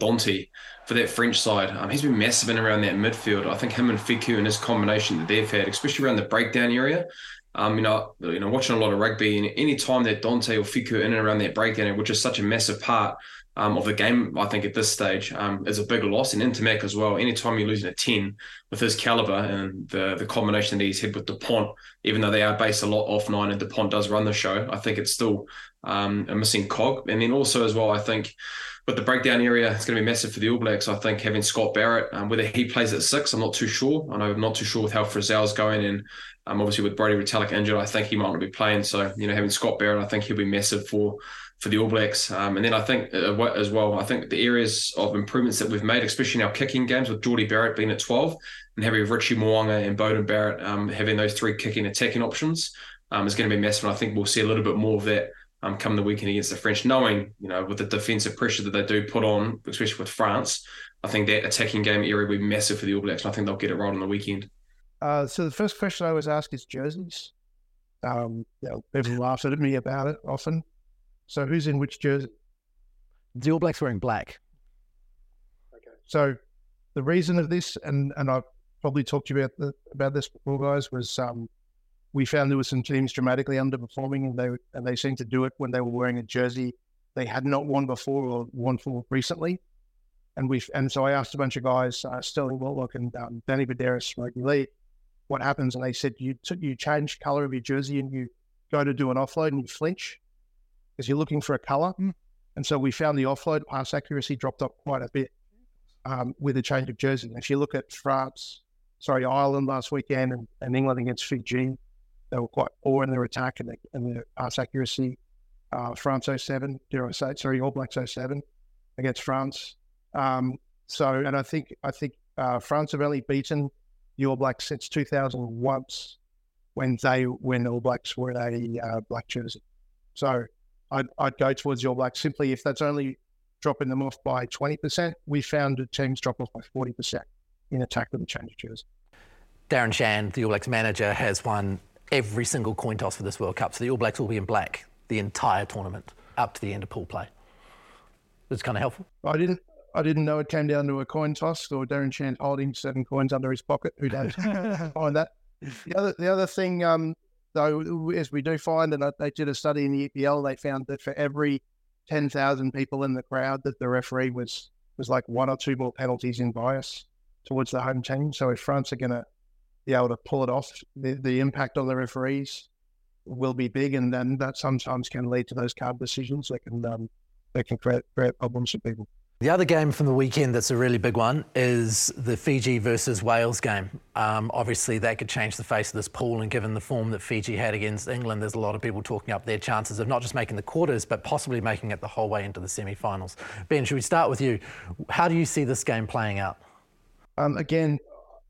Speaker 3: for that French side, um, he's been massive in around that midfield. I think him and Fickou and his combination that they've had, especially around the breakdown area. Um, you know, you know, watching a lot of rugby, and any time that Danty or Fickou in and around that breakdown, which is such a massive part um, of the game, I think at this stage um, is a big loss. And Ntamack as well. Anytime you're losing a 10 with his caliber and the the combination that he's had with Dupont, even though they are based a lot off nine and Dupont does run the show, I think it's still um, a missing cog. And then also as well, I think with the breakdown area, is going to be massive for the All Blacks. I think having Scott Barrett, um, whether he plays at six, I'm not too sure. I know I'm not too sure with how Frizell's going, and um, obviously with Brodie Retallick injured, I think he might not be playing. So you know, having Scott Barrett, I think he'll be massive for for the All Blacks. Um, and then I think uh, as well, I think the areas of improvements that we've made, especially in our kicking games with Jordie Barrett being at 12 and having Richie Mo'unga and Beauden Barrett um, having those three kicking attacking options um, is going to be massive. And I think we'll see a little bit more of that um, come the weekend against the French, knowing, you know, with the defensive pressure that they do put on, especially with France, I think that attacking game area will be massive for the All Blacks. And I think they'll get it right on the weekend.
Speaker 4: Uh, so the first question I always ask is jerseys. Um, you know, people laugh at me about it often. So who's in which jersey?
Speaker 1: The All Blacks wearing black.
Speaker 4: Okay. So the reason of this, and and I've probably talked to you about the, about this before, guys, was um, we found there were some teams dramatically underperforming, and they and they seemed to do it when they were wearing a jersey they had not won before or won for recently. And we and so I asked a bunch of guys, uh, Stirling Mortlock and um, Danny Buderus, Rugby League, what happens? And they said you t- you change color of your jersey and you go to do an offload and you flinch because you're looking for a color. Mm. And so we found the offload pass accuracy dropped off quite a bit um, with a change of jersey. If you look at France, sorry, Ireland last weekend and, and England against Fiji, they were quite poor in their attack and, the, and their pass accuracy. Uh, France 07, dare I say, sorry, All Blacks 07 against France. Um, so, and I think I think uh, France have only beaten the All Blacks since 2000 once when they when All Blacks were in a uh, black jersey. So I'd, I'd go towards the All Blacks simply if that's only dropping them off by 20%. We found the teams drop off by 40% in attack with a change of jersey.
Speaker 1: Darren Shand, the All Blacks manager, has won every single coin toss for this World Cup. So the All Blacks will be in black the entire tournament up to the end of pool play. It's kind of helpful.
Speaker 4: I didn't. I didn't know it came down to a coin toss or Darren Shand holding seven coins under his pocket. Who knows? find that. The other, the other thing, um, though, as we do find, and they did a study in the EPL, they found that for every ten thousand people in the crowd, that the referee was was like one or two more penalties in bias towards the home team. So if France are going to be able to pull it off, the, the impact on the referees will be big, and then that sometimes can lead to those card decisions that can um, that can create, create problems for people.
Speaker 1: The other game from the weekend that's a really big one is the Fiji versus Wales game. Um, obviously, that could change the face of this pool, and given the form that Fiji had against England, there's a lot of people talking up their chances of not just making the quarters, but possibly making it the whole way into the semi finals. Ben, should we start with you? How do you see this game playing out?
Speaker 4: Um, again,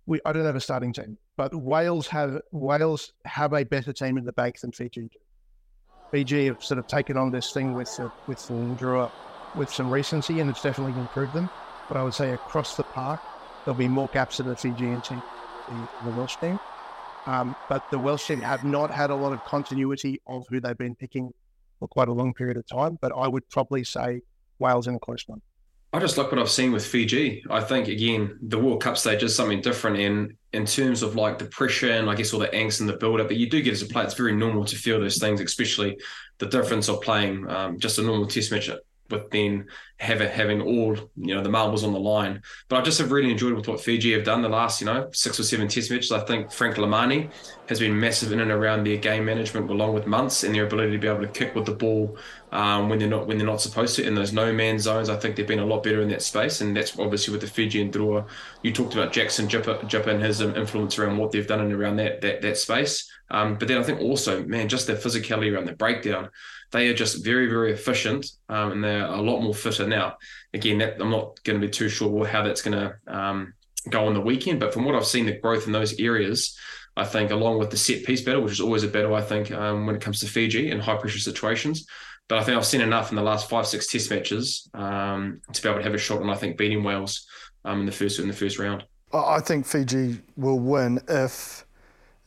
Speaker 4: we, I don't have a starting team, but Wales have Wales have a better team in the bank than Fiji. Fiji have sort of taken on this thing with uh, with Drua with some recency, and it's definitely improved them. But I would say across the park, there'll be more gaps in the Fijian team than the Welsh team. Um, but the Welsh team have not had a lot of continuity of who they've been picking for quite a long period of time. But I would probably say Wales in a close one.
Speaker 3: I just like what I've seen with Fiji. I think again the World Cup stage is something different in in terms of like the pressure and I guess all the angst and the build up. But you do get as a player, it's very normal to feel those things, especially the difference of playing um, just a normal test match with then having having all you know the marbles on the line. But I just have really enjoyed with what Fiji have done the last you know six or seven Test matches. I think Frank Lomani has been massive in and around their game management, along with Muntz and their ability to be able to kick with the ball um, when they're not when they're not supposed to in those no man zones. I think they've been a lot better in that space, and that's obviously with the Fiji and. You talked about Jackson Jipper, Jipper and his influence around what they've done and around that that that space. Um, but then I think also, man, just their physicality around the breakdown they are just very, very efficient um, and they're a lot more fitter now. Again, that, I'm not going to be too sure how that's going to um, go on the weekend, but from what I've seen, the growth in those areas, I think, along with the set piece battle, which is always a battle, I think, um, when it comes to Fiji in high pressure situations. But I think I've seen enough in the last five, six test matches um, to be able to have a shot on, I think, beating Wales um, in the first in the first round.
Speaker 2: I think Fiji will win if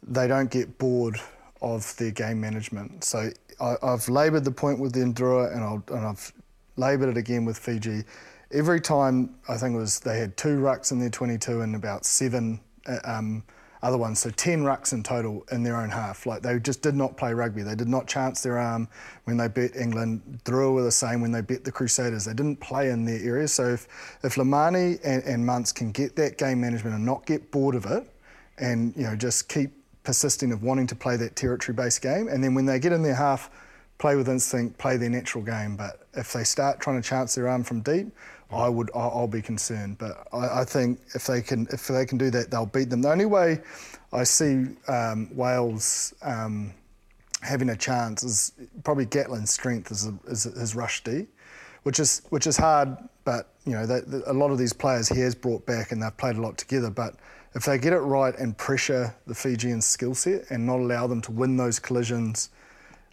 Speaker 2: they don't get bored of their game management. So I, have laboured the point with the Ndrua and, i and I've laboured it again with Fiji. Every time I think it was they had two rucks in their 22 and about seven uh, um, other ones, so 10 rucks in total in their own half. Like they just did not play rugby. They did not chance their arm when they beat England. Drua were the same when they beat the Crusaders. They didn't play in their area. So if, if Lomani and, and Muntz can get that game management and not get bored of it and you know just keep persisting of wanting to play that territory-based game, and then when they get in their half, play with instinct, play their natural game. But if they start trying to chance their arm from deep, I would I'll be concerned. But I, I think if they can if they can do that, they'll beat them. The only way I see um, Wales. Um, having a chance is probably Gatland's strength is, is his rush D, which is which is hard. But you know, they, a lot of these players he has brought back and they've played a lot together. But if they get it right and pressure the Fijian skill set and not allow them to win those collisions,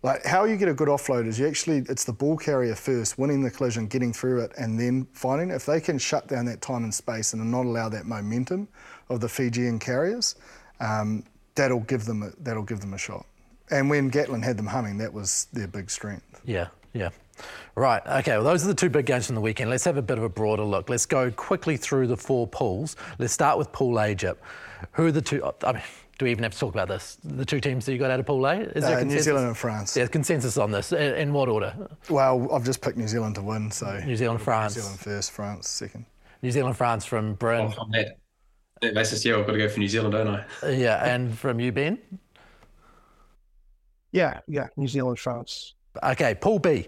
Speaker 2: like how you get a good offload is you actually it's the ball carrier first, winning the collision, getting through it, and then finding. If they can shut down that time and space and not allow that momentum of the Fijian carriers, um, that'll give them a, that'll give them a shot. And when Gatland had them humming, that was their big strength.
Speaker 1: Yeah, yeah. Right, okay, well, those are the two big games from the weekend. Let's have a bit of a broader look. Let's go quickly through the four pools. Let's start with Pool A, Egypt. Who are the two? I mean, do we even have to talk about this? The two teams that you got out of Pool A? Is
Speaker 2: uh, New Zealand and France.
Speaker 1: Yeah, consensus on this. In, in, what order?
Speaker 2: Well, I've just picked New Zealand to win, so
Speaker 1: New Zealand, France.
Speaker 2: New Zealand first, France second.
Speaker 1: New Zealand, France from Bryn.
Speaker 3: Oh, that. That basis, yeah, I've got to go for New Zealand, don't I?
Speaker 1: Yeah, and from you, Ben?
Speaker 4: Yeah, yeah, New Zealand, France.
Speaker 1: Okay, Pool B.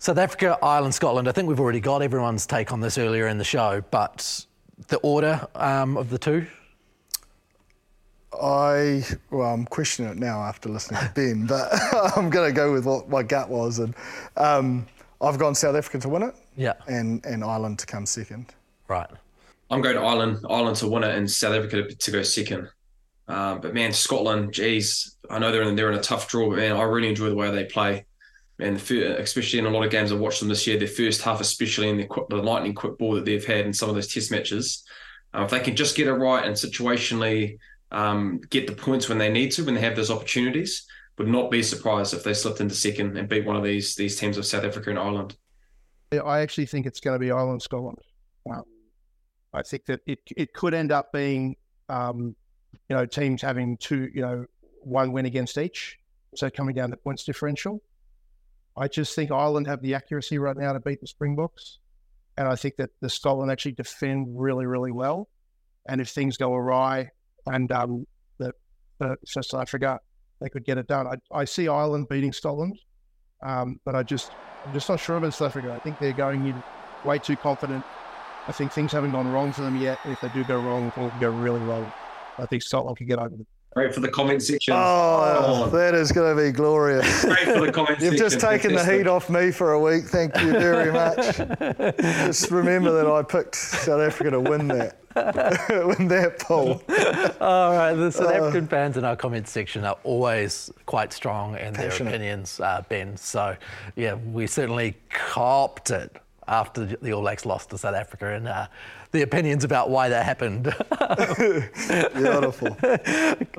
Speaker 1: South Africa, Ireland, Scotland. I think we've already got everyone's take on this earlier in the show, but the order um, of the two?
Speaker 2: I well, I'm questioning it now after listening to Ben, but I'm going to go with what my gut was, and um, I've gone South Africa to win it,
Speaker 1: yeah,
Speaker 2: and and Ireland to come second.
Speaker 1: Right.
Speaker 3: I'm going to Ireland, Ireland to win it, and South Africa to, to go second. Um, but man, Scotland, geez, I know they're in they're in a tough draw, but man, I really enjoy the way they play. And the, especially in a lot of games I've watched them this year, their first half, especially in the, the lightning quick ball that they've had in some of those test matches, um, if they can just get it right and situationally um, get the points when they need to, when they have those opportunities, would not be surprised if they slipped into second and beat one of these these teams of South Africa and Ireland.
Speaker 4: I actually think it's going to be Ireland Scotland. Wow. I think that it it could end up being, um, you know, teams having two, you know, one win against each, so coming down to points differential. I just think Ireland have the accuracy right now to beat the Springboks. And I think that the Scotland actually defend really, really well. And if things go awry and um, the, the South Africa, they could get it done. I, I see Ireland beating Scotland, um, but I just, I'm just not sure about South Africa. I think they're going in way too confident. I think things haven't gone wrong for them yet. And If they do go wrong, it will go really wrong. I think Scotland could get over them.
Speaker 3: Great for the comment section.
Speaker 2: Oh, that is going to be glorious.
Speaker 3: Great for the comment section.
Speaker 2: You've just taken
Speaker 3: Fantastic.
Speaker 2: the heat off me for a week. Thank you very much. just remember that I picked South Africa to win that, win that poll.
Speaker 1: All right, the South African fans in our comment section are always quite strong in their opinions, uh, Ben. So, yeah, we certainly copped it after the All Blacks lost to South Africa and uh, the opinions about why that happened.
Speaker 2: Beautiful.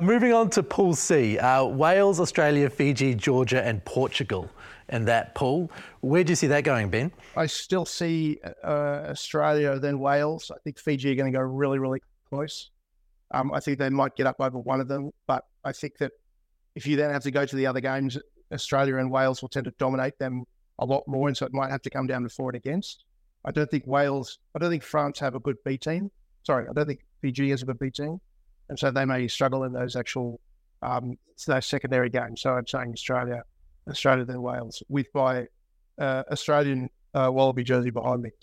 Speaker 1: Moving on to Pool C, uh, Wales, Australia, Fiji, Georgia, and Portugal in that pool. Where do you see that going, Ben?
Speaker 4: I still see uh, Australia, then Wales. I think Fiji are going to go really, really close. Um, I think they might get up over one of them, but I think that if you then have to go to the other games, Australia and Wales will tend to dominate them a lot more, and so it might have to come down to for and against. I don't think Wales, I don't think France have a good B team. Sorry, I don't think Fiji has a good B team, and so they may struggle in those actual um, those secondary games. So I'm saying Australia, Australia then Wales, with my uh, Australian uh, Wallaby jersey behind me.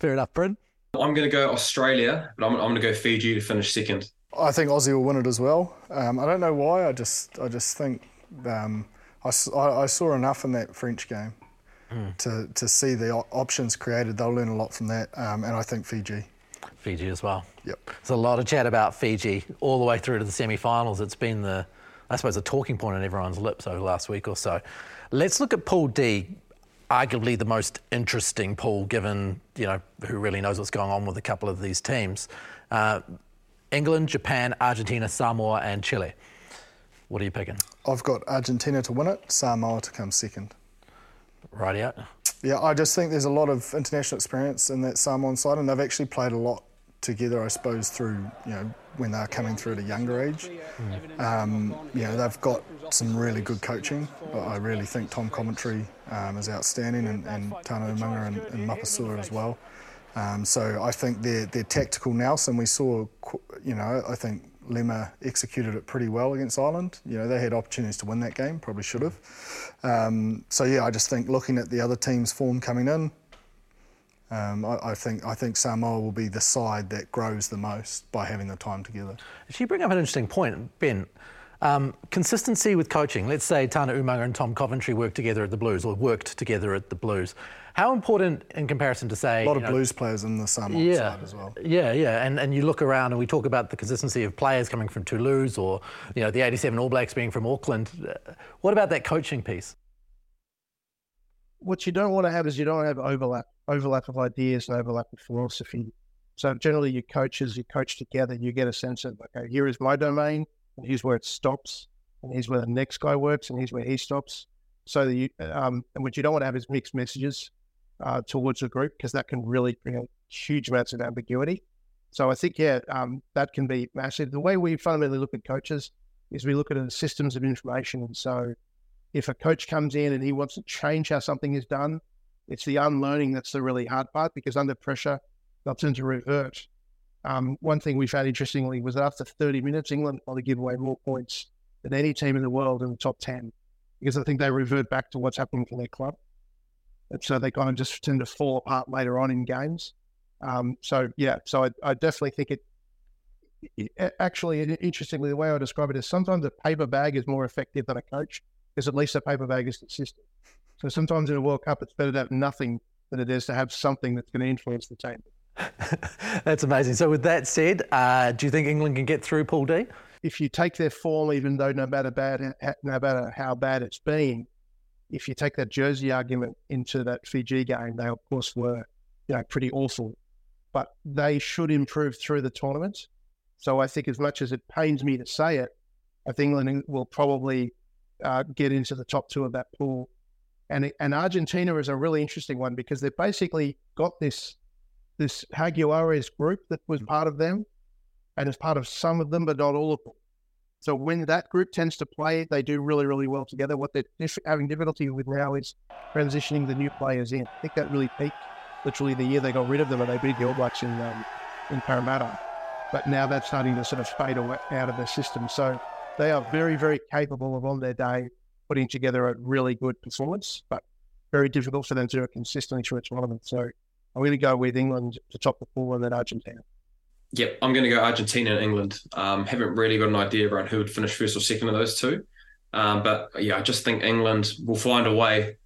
Speaker 1: Fair enough, Bryn.
Speaker 3: I'm going to go Australia, but I'm, I'm going to go Fiji to finish second.
Speaker 2: I think Aussie will win it as well. Um, I don't know why. I just, I just think um, I, s- I- I saw enough in that French game to, to see the options created. They'll learn a lot from that, um, and I think Fiji.
Speaker 1: Fiji as well.
Speaker 2: Yep.
Speaker 1: There's a lot of chat about Fiji all the way through to the semi-finals. It's been the, I suppose, a talking point on everyone's lips over the last week or so. Let's look at Pool D, arguably the most interesting pool, given you know who really knows what's going on with a couple of these teams. Uh, England, Japan, Argentina, Samoa, and Chile. What are you picking?
Speaker 2: I've got Argentina to win it, Samoa to come second.
Speaker 1: Right out.
Speaker 2: Yeah, I just think there's a lot of international experience in that Samoan side, and they've actually played a lot together, I suppose, through you know when they're coming through at a younger age. Um, you know, they've got some really good coaching. But I really think Tom Coventry um, is outstanding, and, and Tana Umaga and, and Mapusua as well. Um, so I think they're they're tactical now, and we saw, you know, I think Lemma executed it pretty well against Ireland. You know, they had opportunities to win that game, probably should have. Um, so yeah, I just think looking at the other teams' form coming in, um, I, I think I think Samoa will be the side that grows the most by having the time together.
Speaker 1: You bring up an interesting point, Ben. Um, consistency with coaching. Let's say Tana Umaga and Tom Coventry worked together at the Blues or worked together at the Blues. How important in comparison to say
Speaker 2: A lot
Speaker 1: you
Speaker 2: of
Speaker 1: know,
Speaker 2: Blues players in the Samoan
Speaker 1: yeah,
Speaker 2: side as well.
Speaker 1: Yeah, yeah, and and you look around and we talk about the consistency of players coming from Toulouse or you know the '87 All Blacks being from Auckland. Uh, What about that coaching piece?
Speaker 4: what you don't want to have is you don't have overlap, overlap of ideas and overlap of philosophy. So generally, your coaches, you coach together, and you get a sense of okay, here is my domain, and here's where it stops, and here's where the next guy works, and here's where he stops. So that you, um, and what you don't want to have is mixed messages uh, towards a group because that can really create huge amounts of ambiguity. So I think, yeah, um, that can be massive. The way we fundamentally look at coaches is we look at the systems of information. And so if a coach comes in and he wants to change how something is done, it's the unlearning that's the really hard part because under pressure, they'll tend to revert. Um, one thing we found interestingly was that after 30 minutes, England probably give away more points than any team in the world in the top 10 because I think they revert back to what's happening for their club. So they kind of just tend to fall apart later on in games. Um, so, yeah, so I, I definitely think it, it, actually, interestingly, the way I describe it is sometimes a paper bag is more effective than a coach because at least a paper bag is consistent. So sometimes in a World Cup, it's better to have nothing than it is to have something that's going to influence the team.
Speaker 1: That's amazing. So, with that said, uh, do you think England can get through Pool D?
Speaker 4: If you take their form, even though no matter bad, no matter how bad it's been, if you take that Jersey argument into that Fiji game, they of course were, you know, pretty awful, but they should improve through the tournament. So I think, as much as it pains me to say it, I think England will probably uh, get into the top two of that pool. And and Argentina is a really interesting one because they've basically got this this Jaguares group that was part of them and is part of some of them, but not all of them. So when that group tends to play, they do really, really well together. What they're having difficulty with now is transitioning the new players in. I think that really peaked literally the year they got rid of them and they beat the All Blacks in um, in Parramatta. But now that's starting to sort of fade away out of their system. So they are very, very capable of on their day putting together a really good performance, but very difficult for them to do it consistently through a tournament. So I'm going to go with England to top the four and then Argentina.
Speaker 3: Yep, I'm going to go Argentina and England. Um, haven't really got an idea around who would finish first or second of those two. Um, but yeah, I just think England will find a way.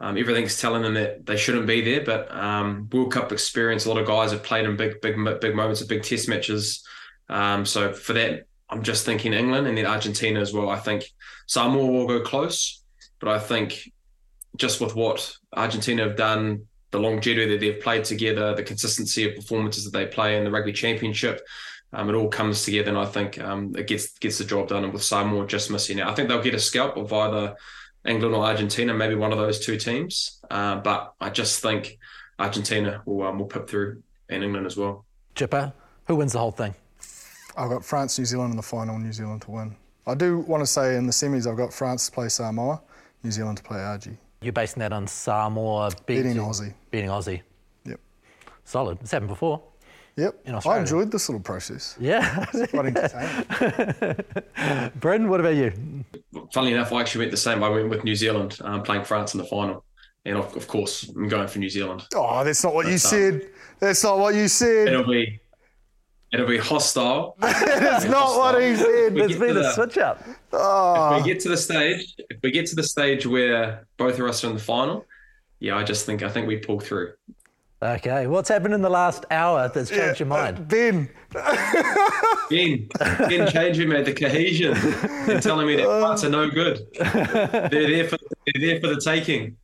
Speaker 3: Um, everything's telling them that they shouldn't be there, but um, World Cup experience, a lot of guys have played in big, big, big moments of big test matches. Um, so for that, I'm just thinking England and then Argentina as well. I think Samoa will go close, but I think just with what Argentina have done the longevity that they've played together, the consistency of performances that they play in the rugby championship. Um, it all comes together, and I think um, it gets gets the job done. And with Samoa just missing out, I think they'll get a scalp of either England or Argentina, maybe one of those two teams. Uh, but I just think Argentina will um, will pip through, and England as well.
Speaker 1: Jipper, who wins the whole thing?
Speaker 2: I've got France, New Zealand in the final. New Zealand to win. I do want to say in the semis, I've got France to play Samoa, New Zealand to play Argie.
Speaker 1: You're basing that on Samoa beating,
Speaker 2: beating Aussie.
Speaker 1: Beating Aussie.
Speaker 2: Yep.
Speaker 1: Solid. It's happened before.
Speaker 2: Yep. In Australia. I enjoyed this little process.
Speaker 1: Yeah.
Speaker 2: it's quite entertaining.
Speaker 1: Brendan, what about you?
Speaker 3: Funnily enough, I actually went the same. I went with New Zealand um, playing France in the final. And of, of, course, I'm going for New Zealand.
Speaker 2: Oh, that's not what but, you um, said. That's not what you said.
Speaker 3: It'll be It'll be hostile.
Speaker 2: That's not hostile. what he said.
Speaker 1: There's been a the, switch up.
Speaker 3: Oh. If we get to the stage, if we get to the stage where both of us are in the final, yeah, I just think I think we pull through.
Speaker 1: Okay, what's happened in the last hour that's changed yeah, your mind? Uh,
Speaker 2: ben.
Speaker 3: ben. Ben changing me the cohesion and telling me that parts are no good. They're there for they're there for the taking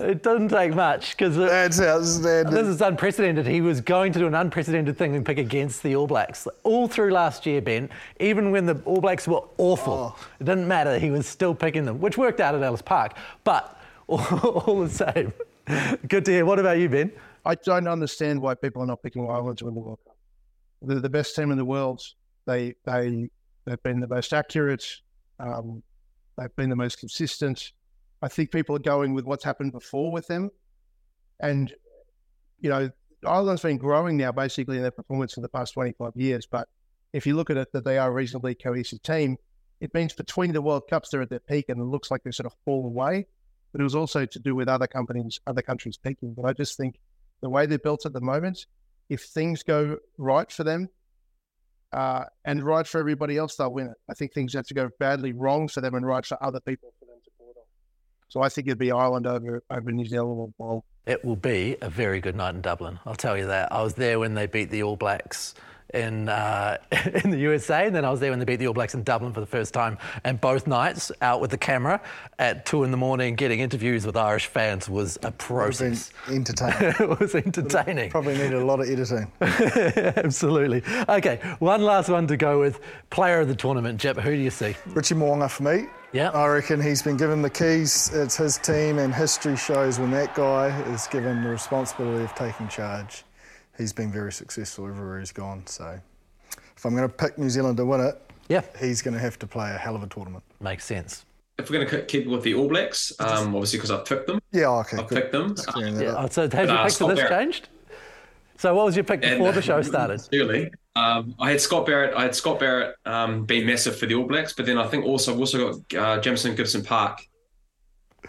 Speaker 1: it doesn't take much because
Speaker 2: that's outstanding.
Speaker 1: This is unprecedented. He was going to do an unprecedented thing and pick against the All Blacks all through last year, Ben. Even when the All Blacks were awful, oh. it didn't matter. He was still picking them, which worked out at Ellis Park. But all, all the same, good to hear. What about you, Ben?
Speaker 4: I don't understand why people are not picking Ireland to win the World Cup. They're the best team in the world. They they they've been the most accurate. Um, they've been the most consistent I think people are going with what's happened before with them. And, you know, Ireland's been growing now basically in their performance for the past 25 years. But if you look at it, that they are a reasonably cohesive team, it means between the World Cups, they're at their peak and it looks like they sort of fall away. But it was also to do with other companies, other countries peaking. But I just think the way they're built at the moment, if things go right for them uh, and right for everybody else, they'll win it. I think things have to go badly wrong for them and right for other people so I think it'd be Ireland over over New Zealand or
Speaker 1: It will be a very good night in Dublin. I'll tell you that. I was there when they beat the All Blacks in uh, in the USA, and then I was there when they beat the All Blacks in Dublin for the first time. And both nights, out with the camera at two in the morning, getting interviews with Irish fans was a process.
Speaker 2: Entertaining.
Speaker 1: it was entertaining.
Speaker 2: Probably needed a lot of editing.
Speaker 1: Absolutely. Okay, one last one to go with. Player of the tournament, Jep. Who do you see?
Speaker 2: Richie Mo'unga for me.
Speaker 1: Yeah.
Speaker 2: I reckon he's been given the keys. It's his team, and history shows when that guy is given the responsibility of taking charge, he's been very successful everywhere he's gone. So if I'm going to pick New Zealand to win it,
Speaker 1: yeah,
Speaker 2: he's going to have to play a hell of a tournament.
Speaker 1: Makes sense.
Speaker 3: If we're going to keep with the All Blacks, um, obviously because I've picked them.
Speaker 2: Yeah, okay.
Speaker 3: I've picked them.
Speaker 1: Yeah, oh, so has your uh, pick for this Barrett. changed? So what was your pick before and, the show started?
Speaker 3: Early. Um, I had Scott Barrett. I had Scott Barrett um, being massive for the All Blacks, but then I think also I've also got uh, Jamison Gibson Park.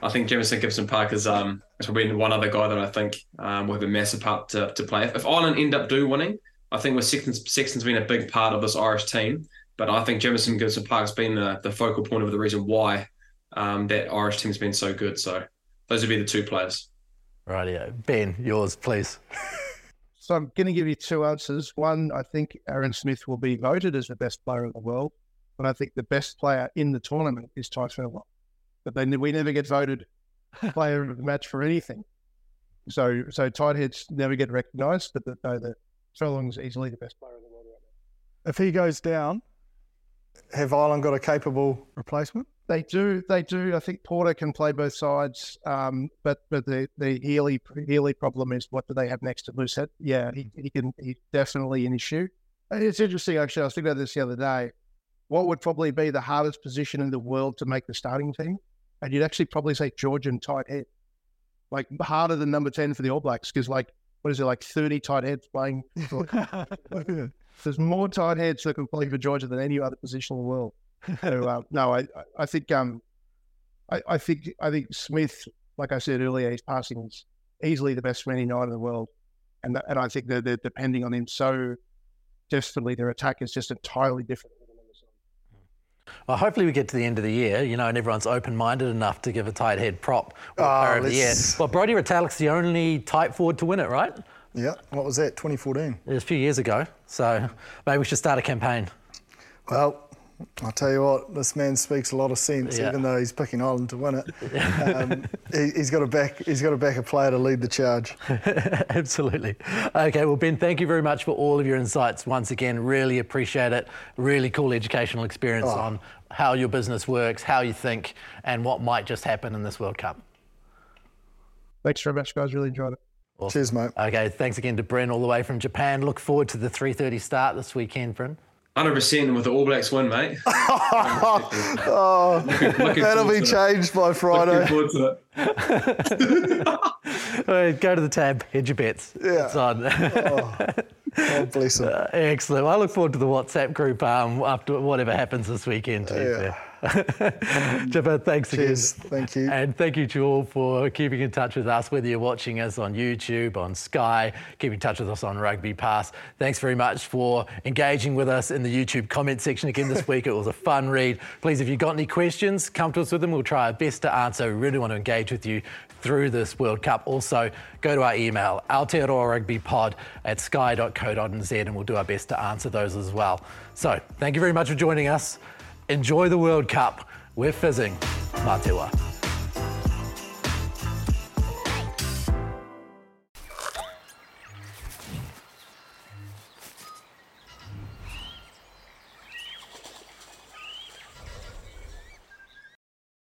Speaker 3: I think Jamison Gibson Park is um is probably one other guy that I think um, will have a massive part to, to play. If, if Ireland end up do winning, I think with Sexton's, Sexton's been a big part of this Irish team. But I think Jamison Gibson Park's been the, the focal point of the reason why um, that Irish team's been so good. So those would be the two players.
Speaker 1: Right, yeah. Ben, yours, please.
Speaker 4: so I'm going to give you two answers. One, I think Aaron Smith will be voted as the best player in the world, but I think the best player in the tournament is Tadhg But then we never get voted player of the match for anything. So so tight heads never get recognised, but the, no, the Furlong's easily the best player in the world right now.
Speaker 2: If he goes down, have Ireland got a capable replacement?
Speaker 4: They do. They do. I think Porter can play both sides, um, but but the the Healy Healy problem is what do they have next to loosehead? Yeah, he, he can. He's definitely an issue. It's interesting actually. I was thinking about this the other day. What would probably be the hardest position in the world to make the starting team? And you'd actually probably say Georgian tight head, like harder than number ten for the All Blacks because like what is it like thirty tight heads playing? There's more tight heads that can play for Georgia than any other position in the world. so, uh, no, I, I think, um, I, I, think, I think Smith, like I said earlier, his passing is easily the best 29 in the world, and and I think they're, they're depending on him so desperately. Their attack is just entirely different.
Speaker 1: Well, hopefully we get to the end of the year, you know, and everyone's open-minded enough to give a tight head prop oh, player of the year. Well, Brodie Retallick's the only tight forward to win it, right?
Speaker 2: Yeah. What was that? 2014.
Speaker 1: It was a few years ago. So maybe we should start a campaign.
Speaker 2: Well, I'll tell you what, this man speaks a lot of sense, yeah. even though he's picking Ireland to win it. Um, he, has got a back. He's got a back a player to lead the charge.
Speaker 1: Absolutely. Okay, well, Ben, thank you very much for all of your insights once again. Really appreciate it. Really cool educational experience oh. on how your business works, how you think, and what might just happen in this World Cup.
Speaker 4: Thanks very much, guys. Really enjoyed it.
Speaker 2: Awesome. Cheers, mate.
Speaker 1: Okay, thanks again to Bryn all the way from Japan. Look forward to the 3:30 start this weekend, Bryn.
Speaker 3: Hundred percent with the All Blacks win, mate.
Speaker 2: oh, looking, looking that'll be changed by Friday.
Speaker 1: Go to the tab, hedge your bets.
Speaker 2: Yeah,
Speaker 1: it's on.
Speaker 2: oh, God bless him. Uh,
Speaker 1: excellent. Well, I look forward to the WhatsApp group um, after whatever happens this weekend. To yeah. Um, Chipper, thanks
Speaker 2: Cheers.
Speaker 1: again.
Speaker 2: Thank you.
Speaker 1: And thank you to all for keeping in touch with us, whether you're watching us on YouTube, on Sky, keeping in touch with us on Rugby Pass. Thanks very much for engaging with us in the YouTube comment section again this week. It was a fun read. Please, if you've got any questions, come to us with them. We'll try our best to answer. We really want to engage with you through this World Cup. Also, go to our email, aotearoa at sky.co.nz, and we'll do our best to answer those as well. So, thank you very much for joining us. Enjoy the World Cup. We're fizzing. Matewa.